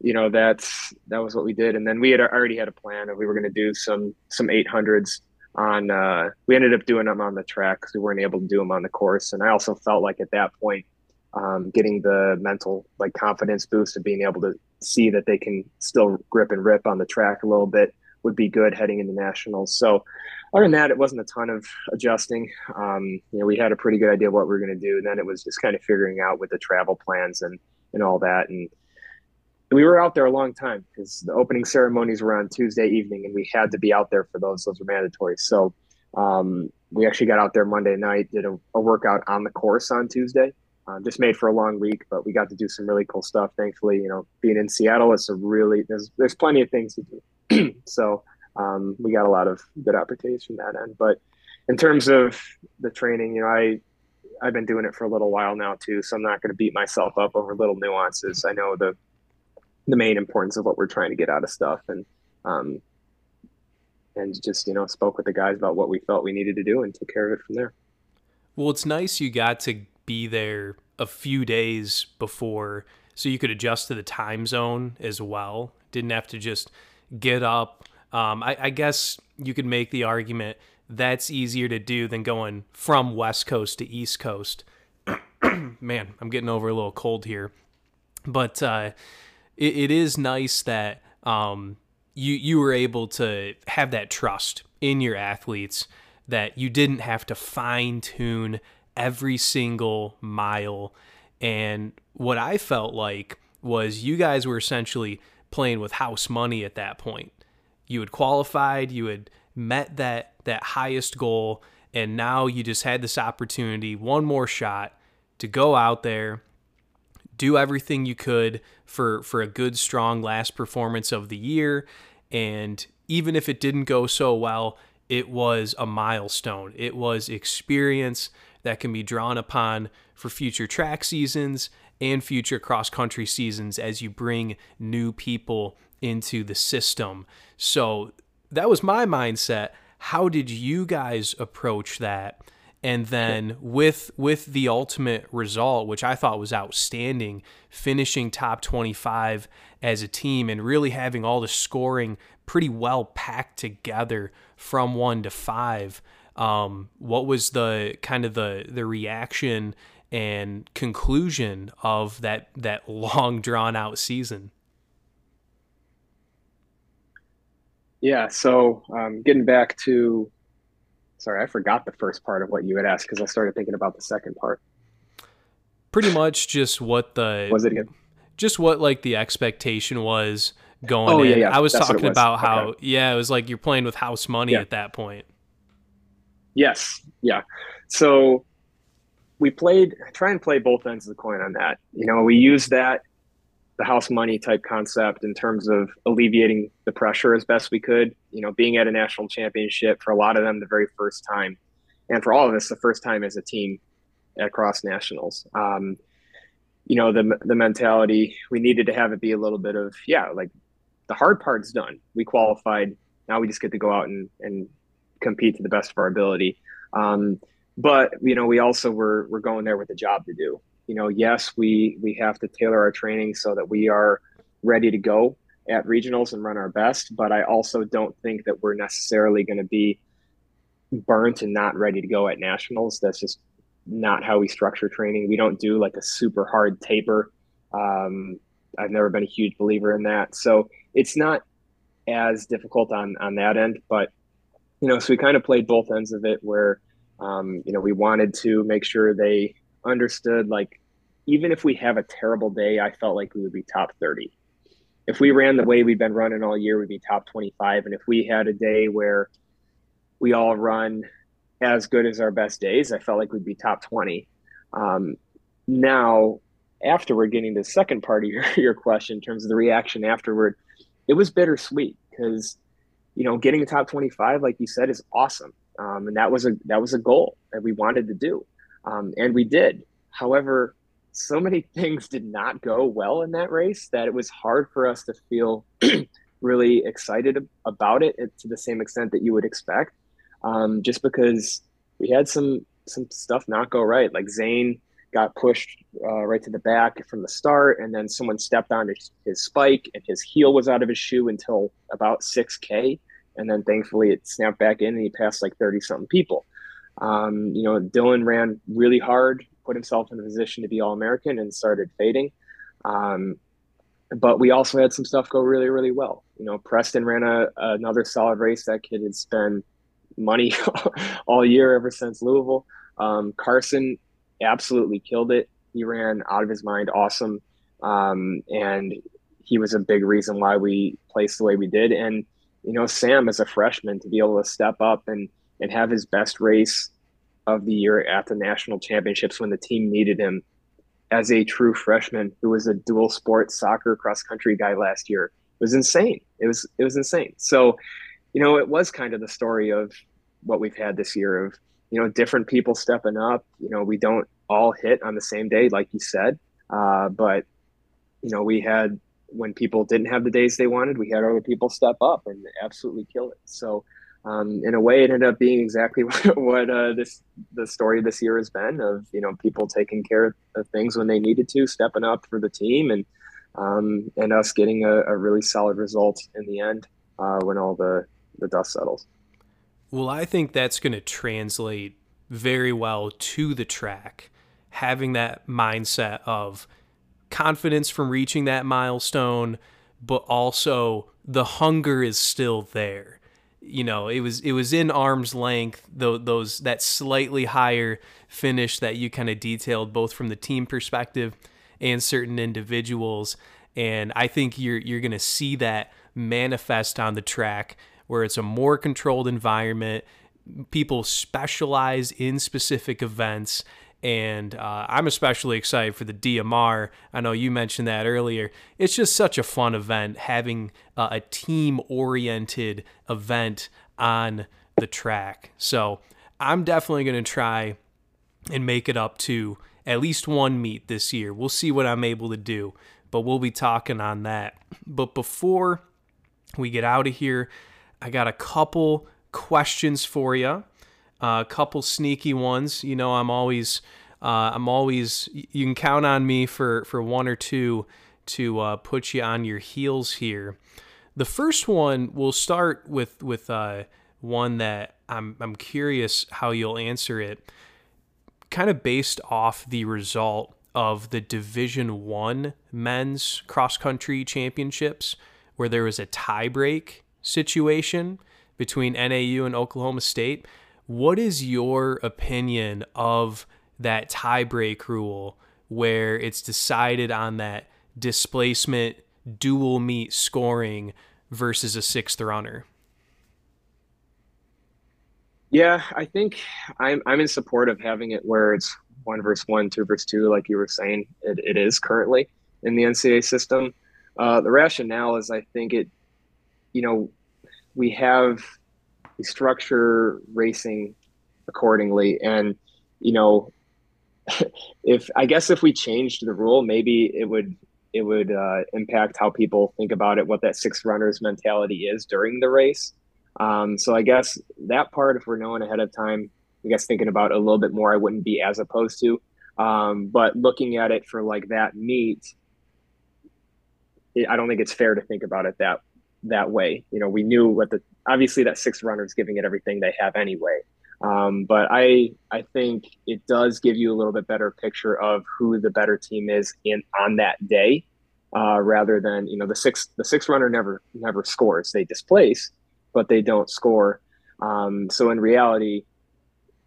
you know that's that was what we did, and then we had already had a plan of we were going to do some some 800s on. Uh, we ended up doing them on the track because we weren't able to do them on the course, and I also felt like at that point. Um, getting the mental like confidence boost of being able to see that they can still grip and rip on the track a little bit would be good heading into nationals. So other than that, it wasn't a ton of adjusting. Um, you know, we had a pretty good idea of what we were going to do. And then it was just kind of figuring out with the travel plans and, and all that. And we were out there a long time because the opening ceremonies were on Tuesday evening and we had to be out there for those. Those were mandatory. So um, we actually got out there Monday night, did a, a workout on the course on Tuesday. Uh, just made for a long week, but we got to do some really cool stuff. Thankfully, you know, being in Seattle, it's a really there's there's plenty of things to do. so um, we got a lot of good opportunities from that end. But in terms of the training, you know, I I've been doing it for a little while now too, so I'm not going to beat myself up over little nuances. I know the the main importance of what we're trying to get out of stuff, and um, and just you know spoke with the guys about what we felt we needed to do and took care of it from there. Well, it's nice you got to be there a few days before, so you could adjust to the time zone as well. Didn't have to just get up. Um, I, I guess you could make the argument that's easier to do than going from West Coast to East Coast. Man, I'm getting over a little cold here, but uh, it, it is nice that um, you you were able to have that trust in your athletes that you didn't have to fine tune every single mile. And what I felt like was you guys were essentially playing with house money at that point. You had qualified, you had met that that highest goal, and now you just had this opportunity, one more shot to go out there, do everything you could for for a good strong last performance of the year and even if it didn't go so well, it was a milestone. It was experience that can be drawn upon for future track seasons and future cross country seasons as you bring new people into the system. So that was my mindset. How did you guys approach that? And then with with the ultimate result, which I thought was outstanding, finishing top 25 as a team and really having all the scoring pretty well packed together from one to five. Um, what was the kind of the the reaction and conclusion of that that long drawn out season? Yeah, so um, getting back to, sorry, I forgot the first part of what you had asked because I started thinking about the second part. Pretty much just what the was it again? Just what like the expectation was going oh, in. Yeah, yeah. I was That's talking was. about how okay. yeah, it was like you're playing with house money Yeah. at that point. Yes, yeah. So we played, try and play both ends of the coin on that. You know, we use that the house money type concept in terms of alleviating the pressure as best we could. You know, being at a national championship for a lot of them the very first time, and for all of us the first time as a team across nationals. Um, you know, the the mentality we needed to have it be a little bit of yeah, like the hard part's done. We qualified. Now we just get to go out and and compete to the best of our ability. Um, but you know, we also were we're going there with a job to do you know, yes, we we have to tailor our training so that we are ready to go at regionals and run our best. But I also don't think that we're necessarily going to be burnt and not ready to go at nationals. That's just not how we structure training. We don't do like a super hard taper. Um, I've never been a huge believer in that. So it's not as difficult on on that end. But you know, so we kind of played both ends of it where um, you know we wanted to make sure they understood like even if we have a terrible day, I felt like we would be top 30. If we ran the way we've been running all year, we'd be top 25. And if we had a day where we all run as good as our best days, I felt like we'd be top 20. Um, now, afterward, getting to the second part of your, your question in terms of the reaction afterward, it was bittersweet because, you know, getting the top 25, like you said, is awesome. Um, and that was a that was a goal that we wanted to do. Um, and we did. However, so many things did not go well in that race that it was hard for us to feel really excited about it to the same extent that you would expect. Um, just because we had some some stuff not go right, like Zane got pushed uh, right to the back from the start, and then someone stepped on his, his spike, and his heel was out of his shoe until about six k, and then thankfully it snapped back in, and he passed like thirty something people. Um, you know, Dylan ran really hard, put himself in a position to be All American, and started fading. Um, but we also had some stuff go really, really well. You know, Preston ran a, another solid race. That kid had spent money all year ever since Louisville. Um, Carson absolutely killed it. He ran out of his mind, awesome, um, and he was a big reason why we placed the way we did. And you know, Sam as a freshman to be able to step up and and have his best race of the year at the national championships when the team needed him as a true freshman who was a dual sport soccer cross country guy last year it was insane it was it was insane so you know it was kind of the story of what we've had this year of you know different people stepping up. You know we don't all hit on the same day like you said. Uh, but you know we had when people didn't have the days they wanted we had other people step up and absolutely kill it. So um, in a way, it ended up being exactly what, uh, this the story this year has been of you know people taking care of things when they needed to, stepping up for the team, and um, and us getting a, a, really solid result in the end uh, when all the the dust settles. Well, I think that's going to translate very well to the track, having that mindset of confidence from reaching that milestone, but also the hunger is still there. You know it was it was in arm's length though those that slightly higher finish that you kind of detailed both from the team perspective and certain individuals and I think you're you're going to see that manifest on the track where it's a more controlled environment people specialize in specific events and uh, I'm especially excited for the DMR. I know you mentioned that earlier. It's just such a fun event having uh, a team oriented event on the track. So I'm definitely going to try and make it up to at least one meet this year. We'll see what I'm able to do, but we'll be talking on that. But before we get out of here, I got a couple questions for you, a couple sneaky ones. You know, I'm always, uh, I'm always. You can count on me for for one or two to uh, put you on your heels here. The first one, we'll start with with uh, one that I'm I'm curious how you'll answer it. Kind of based off the result of the Division One men's cross country championships, where there was a tiebreak situation between NAU and Oklahoma State. What is your opinion of that tiebreak rule where it's decided on that displacement dual meet scoring versus a sixth runner? Yeah, I think I'm I'm in support of having it where it's one versus one, two versus two, like you were saying. It, it is currently in the NCAA system. Uh, the rationale is, I think it, you know, we have we structure racing accordingly, and you know, if I guess if we changed the rule, maybe it would it would uh, impact how people think about it, what that six runners mentality is during the race. Um, so I guess that part, if we're knowing ahead of time, I guess thinking about a little bit more, I wouldn't be as opposed to. Um, but looking at it for like that meet, I don't think it's fair to think about it that that way. You know, we knew what the obviously that six runners giving it everything they have anyway. Um, but I I think it does give you a little bit better picture of who the better team is in on that day, uh, rather than you know the six the six runner never never scores they displace, but they don't score. Um, so in reality,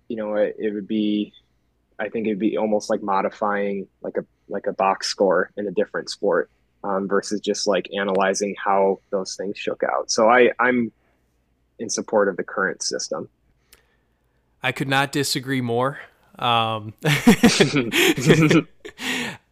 you know, it, it would be, I think it'd be almost like modifying like a like a box score in a different sport um, versus just like analyzing how those things shook out. So I I'm in support of the current system. I could not disagree more. Um,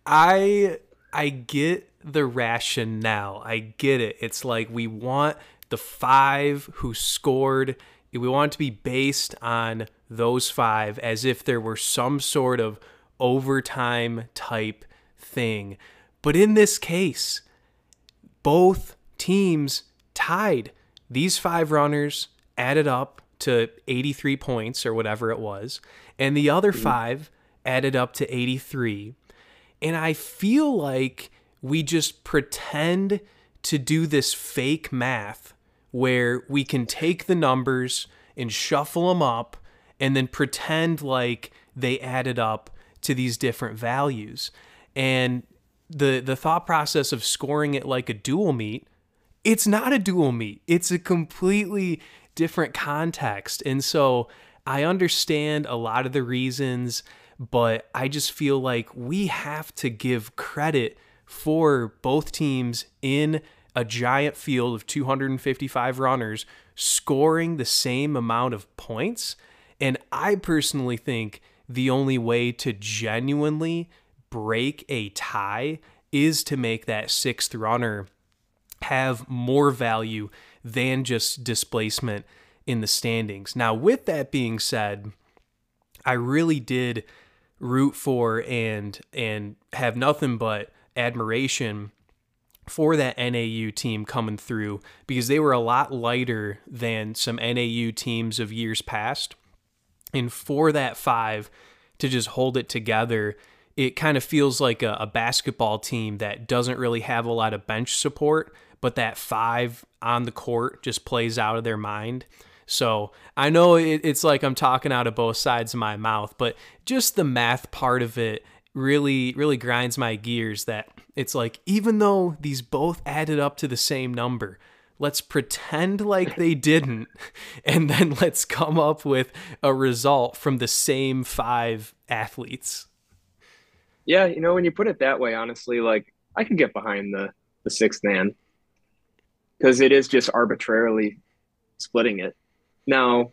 I I get the rationale. I get it. It's like we want the five who scored. We want it to be based on those five as if there were some sort of overtime type thing. But in this case, both teams tied. These five runners added up to 83 points or whatever it was, and the other mm-hmm. five added up to 83. And I feel like we just pretend to do this fake math where we can take the numbers and shuffle them up and then pretend like they added up to these different values. And the the thought process of scoring it like a dual meet, it's not a dual meet. It's a completely different context. And so I understand a lot of the reasons, but I just feel like we have to give credit for both teams in a giant field of 255 runners scoring the same amount of points. And I personally think the only way to genuinely break a tie is to make that sixth runner have more value than just displacement in the standings. Now, with that being said, I really did root for and and have nothing but admiration for that NAU team coming through because they were a lot lighter than some NAU teams of years past. And for that five to just hold it together, it kind of feels like a, a, basketball team that doesn't really have a lot of bench support, but that five on the court just plays out of their mind. So I know it, it's like I'm talking out of both sides of my mouth, but just the math part of it really, really grinds my gears that it's like, even though these both added up to the same number, let's pretend like they didn't, and then let's come up with a result from the same five athletes. Yeah, you know, when you put it that way, honestly, like I could get behind the the sixth man because it is just arbitrarily splitting it. Now,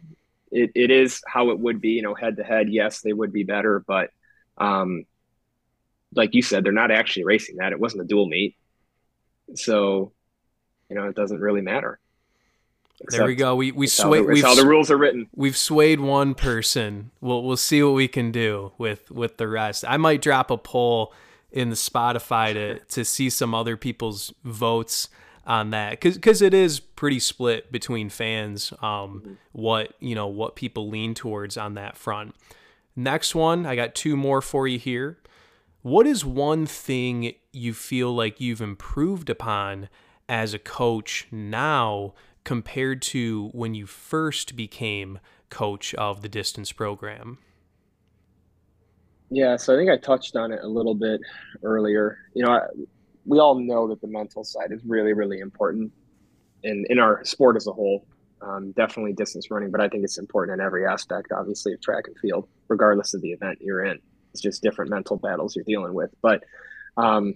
it, it is how it would be, you know, head to head. Yes, they would be better, but um, like you said, they're not actually racing that. It wasn't a dual meet. So, you know, it doesn't really matter. There we go. We we swayed. How, how the rules are written. We've swayed one person. We'll we'll see what we can do with with the rest. I might drop a poll in the Spotify to to see some other people's votes on that because because it is pretty split between fans um mm-hmm. what you know what people lean towards on that front next one i got two more for you here what is one thing you feel like you've improved upon as a coach now compared to when you first became coach of the distance program yeah so i think i touched on it a little bit earlier you know I, we all know that the mental side is really, really important in, in our sport as a whole. Um, definitely distance running, but I think it's important in every aspect, obviously, of track and field, regardless of the event you're in. It's just different mental battles you're dealing with. But um,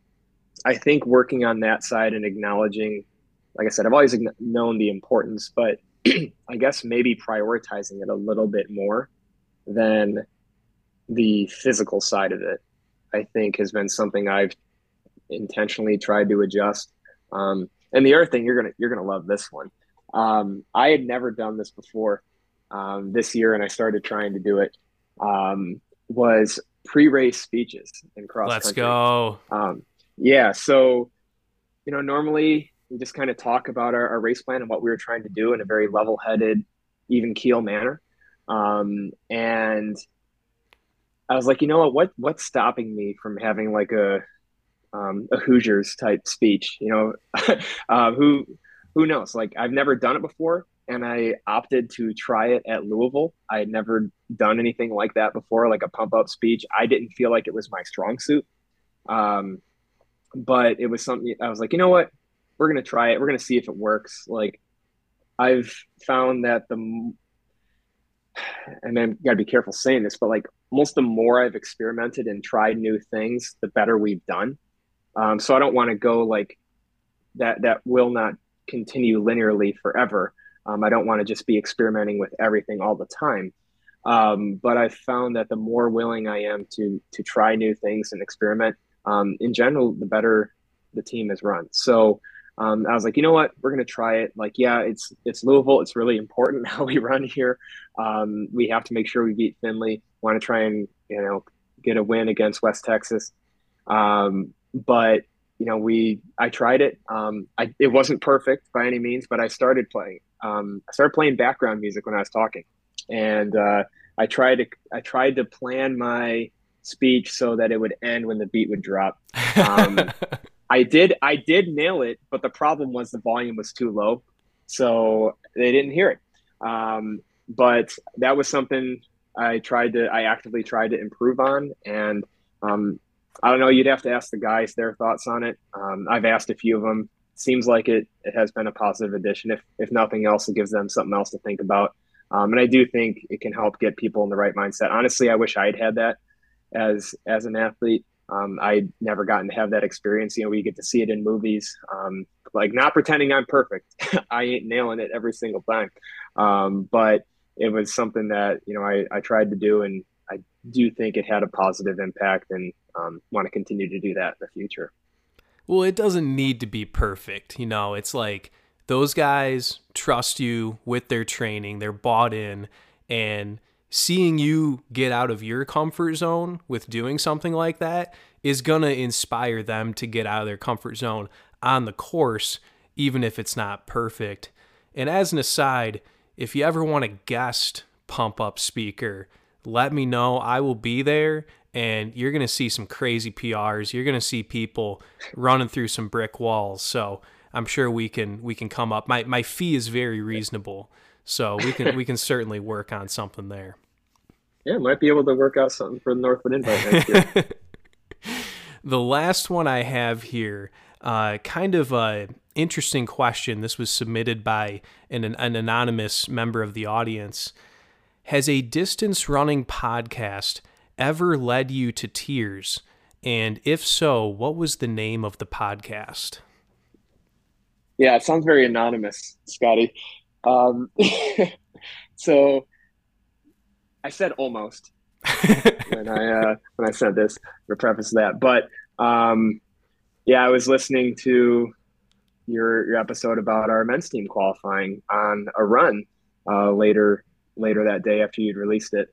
I think working on that side and acknowledging, like I said, I've always known the importance, but I guess maybe prioritizing it a little bit more than the physical side of it, I think has been something I've intentionally tried to adjust. Um, and the other thing you're gonna you're gonna love this one. Um, I had never done this before um, this year, and I started trying to do it. Um, was pre-race speeches in cross. Let's country. go. Um, yeah, so you know, normally we just kind of talk about our, our, race plan and what we were trying to do in a very level-headed, even keel manner. Um, and I was like, you know what? What what's stopping me from having like a um, a Hoosiers type speech. You know, uh, who who knows? Like I've never done it before, and I opted to try it at Louisville. I had never done anything like that before, like a pump up speech. I didn't feel like it was my strong suit, um, but it was something I was like, you know what? We're gonna try it. We're gonna see if it works. Like I've found that the and then got to be careful saying this, but like most the more I've experimented and tried new things, the better we've done. Um, so I don't want to go like that. That will not continue linearly forever. Um, I don't want to just be experimenting with everything all the time. Um, but I've found that the more willing I am to to try new things and experiment, um, in general, the better the team is run. So um, I was like, you know what, we're gonna try it. Like, yeah, it's it's Louisville. It's really important how we run here. Um, we have to make sure we beat Findlay. Want to try and you know get a win against West Texas. Um, but you know, we I tried it. Um, I, it wasn't perfect by any means, but I started playing. Um, I started playing background music when I was talking, and uh, I tried to I tried to plan my speech so that it would end when the beat would drop. Um, I did I did nail it, but the problem was the volume was too low, so they didn't hear it. Um, but that was something I tried to I actively tried to improve on, and um, I don't know. You'd have to ask the guys their thoughts on it. Um, I've asked a few of them. Seems like it, it has been a positive addition. If, if nothing else, it gives them something else to think about. Um, and I do think it can help get people in the right mindset. Honestly, I wish I'd had that as as an athlete. Um, I never gotten to have that experience. You know, we get to see it in movies. Um, like not pretending I'm perfect. I ain't nailing it every single time. Um, but it was something that you know I, I tried to do, and I do think it had a positive impact and um, want to continue to do that in the future. Well, it doesn't need to be perfect. You know, it's like those guys trust you with their training, they're bought in, and seeing you get out of your comfort zone with doing something like that is going to inspire them to get out of their comfort zone on the course, even if it's not perfect. And as an aside, if you ever want a guest pump up speaker, let me know. I will be there and you're going to see some crazy PRs. You're going to see people running through some brick walls. So, I'm sure we can we can come up. My my fee is very reasonable. So, we can we can certainly work on something there. Yeah, might be able to work out something for the Northwood Invite next year. the last one I have here, uh, kind of a interesting question. This was submitted by an, an anonymous member of the audience. Has a distance running podcast ever led you to tears? And if so, what was the name of the podcast? Yeah, it sounds very anonymous, Scotty. Um, so I said almost when I uh, when I said this to preface of that, but um, yeah, I was listening to your your episode about our men's team qualifying on a run uh, later later that day after you'd released it.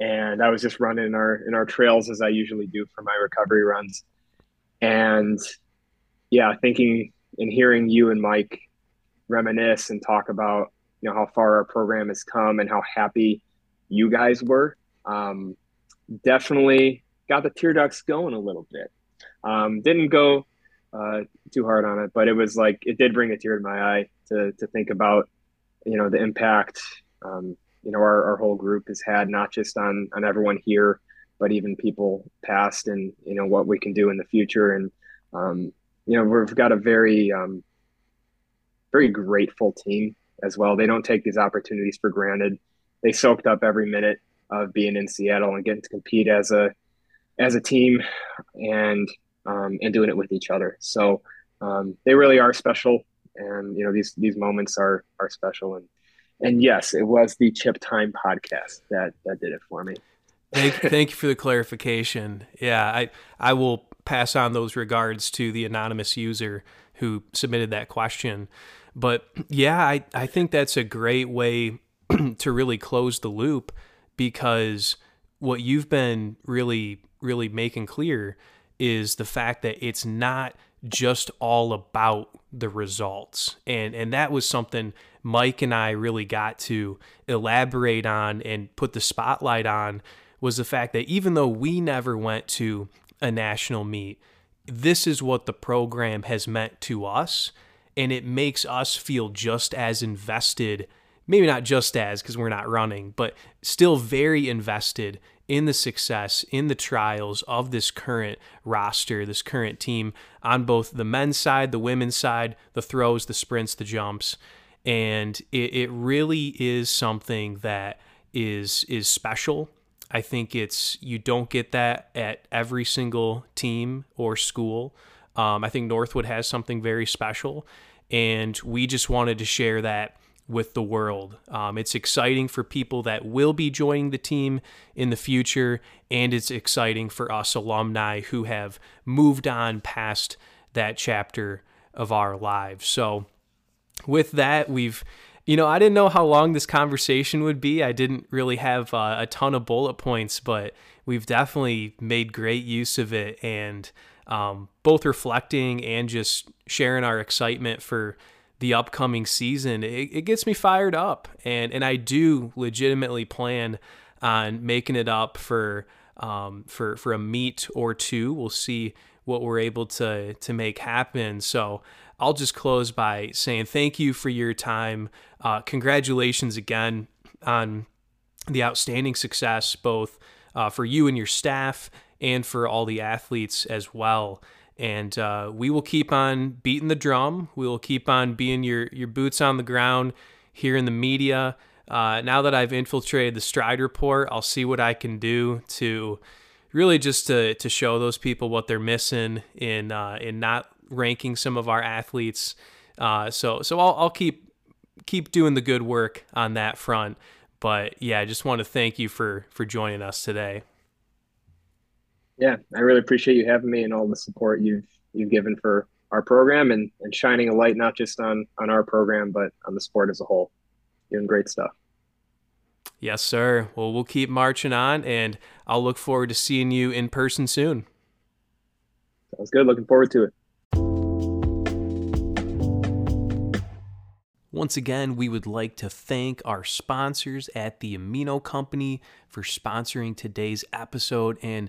And I was just running in our in our trails as I usually do for my recovery runs. And yeah, thinking and hearing you and Mike reminisce and talk about you know how far our program has come and how happy you guys were um, definitely got the tear ducts going a little bit. Um, didn't go uh, too hard on it, but it was like it did bring a tear to my eye to to think about you know the impact um, you know our, our whole group has had not just on on everyone here, but even people past and you know what we can do in the future and um, you know we've got a very um, very grateful team as well. They don't take these opportunities for granted. They soaked up every minute of being in Seattle and getting to compete as a as a team and um, and doing it with each other. So um, they really are special, and you know these these moments are are special. And and yes, it was the Chip Time podcast that that did it for me. thank, thank you for the clarification. Yeah, I I will pass on those regards to the anonymous user who submitted that question. But yeah, I, I think that's a great way to really close the loop because what you've been really, really making clear is the fact that it's not just all about the results. And and that was something Mike and I really got to elaborate on and put the spotlight on was the fact that even though we never went to a national meet, this is what the program has meant to us and it makes us feel just as invested maybe not just as because we're not running, but still very invested in the success, in the trials of this current roster, this current team on both the men's side, the women's side, the throws, the sprints, the jumps. And it, it really is something that is is special. I think it's you don't get that at every single team or school. Um, I think Northwood has something very special, and we just wanted to share that with the world. Um, it's exciting for people that will be joining the team in the future, and it's exciting for us alumni who have moved on past that chapter of our lives. So, with that, we've you know, I didn't know how long this conversation would be. I didn't really have uh, a ton of bullet points, but we've definitely made great use of it and um, both reflecting and just sharing our excitement for the upcoming season, it, it gets me fired up. And, and I do legitimately plan on making it up for, um, for, for a meet or two. We'll see what we're able to, to make happen. So I'll just close by saying thank you for your time. Uh, congratulations again on the outstanding success, both uh, for you and your staff and for all the athletes as well and uh, we will keep on beating the drum. We will keep on being your your boots on the ground here in the media. Uh, now that I've infiltrated the Stride Report, I'll see what I can do to really just to to show those people what they're missing in uh, in not ranking some of our athletes. Uh, so so I'll I'll keep keep doing the good work on that front. But yeah, I just want to thank you for for joining us today. Yeah, I really appreciate you having me and all the support you've you've given for our program and, and shining a light not just on on our program but on the sport as a whole. Doing great stuff. Yes, sir. Well, we'll keep marching on, and I'll look forward to seeing you in person soon. Sounds good. Looking forward to it. Once again, we would like to thank our sponsors at the Amino Company for sponsoring today's episode and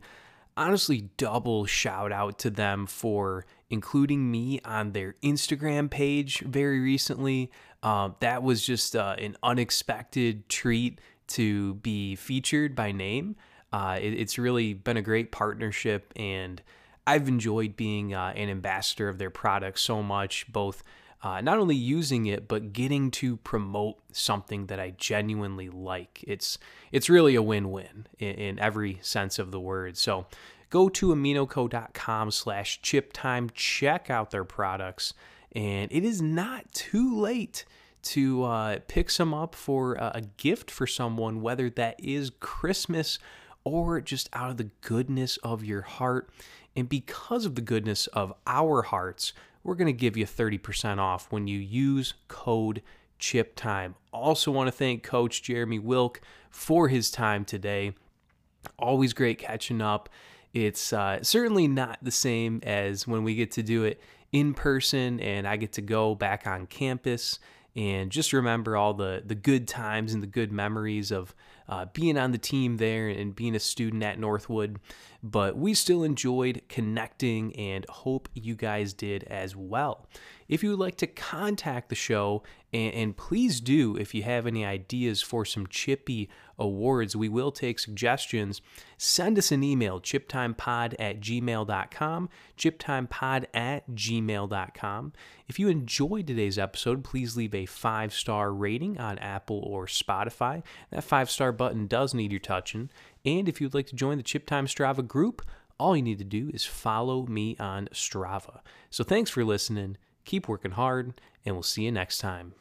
honestly double shout out to them for including me on their Instagram page very recently. Um, that was just uh, an unexpected treat to be featured by name. Uh, it, it's really been a great partnership, and I've enjoyed being uh, an ambassador of their product so much, both uh, not only using it but getting to promote something that I genuinely like. It's it's really a win-win in, in every sense of the word. So go to aminoco.com slash chip time, check out their products, and it is not too late to uh, pick some up for a gift for someone, whether that is Christmas or just out of the goodness of your heart. And because of the goodness of our hearts, we're going to give you 30% off when you use code chip time. Also want to thank coach Jeremy Wilk for his time today. Always great catching up It's uh, certainly not the same as when we get to do it in person and I get to go back on campus and just remember all the, the good times and the good memories of uh, being on the team there and being a student at Northwood. But we still enjoyed connecting and hope you guys did as well. If you would like to contact the show, and, and please do if you have any ideas for some Chippy awards, we will take suggestions. Send us an email, chiptimepod at gmail.com, chiptimepod at gmail.com. If you enjoyed today's episode, please leave a five star rating on Apple or Spotify. That five star button does need your touching. And if you'd like to join the Chip Time Strava group, all you need to do is follow me on Strava. So thanks for listening keep working hard, and we'll see you next time.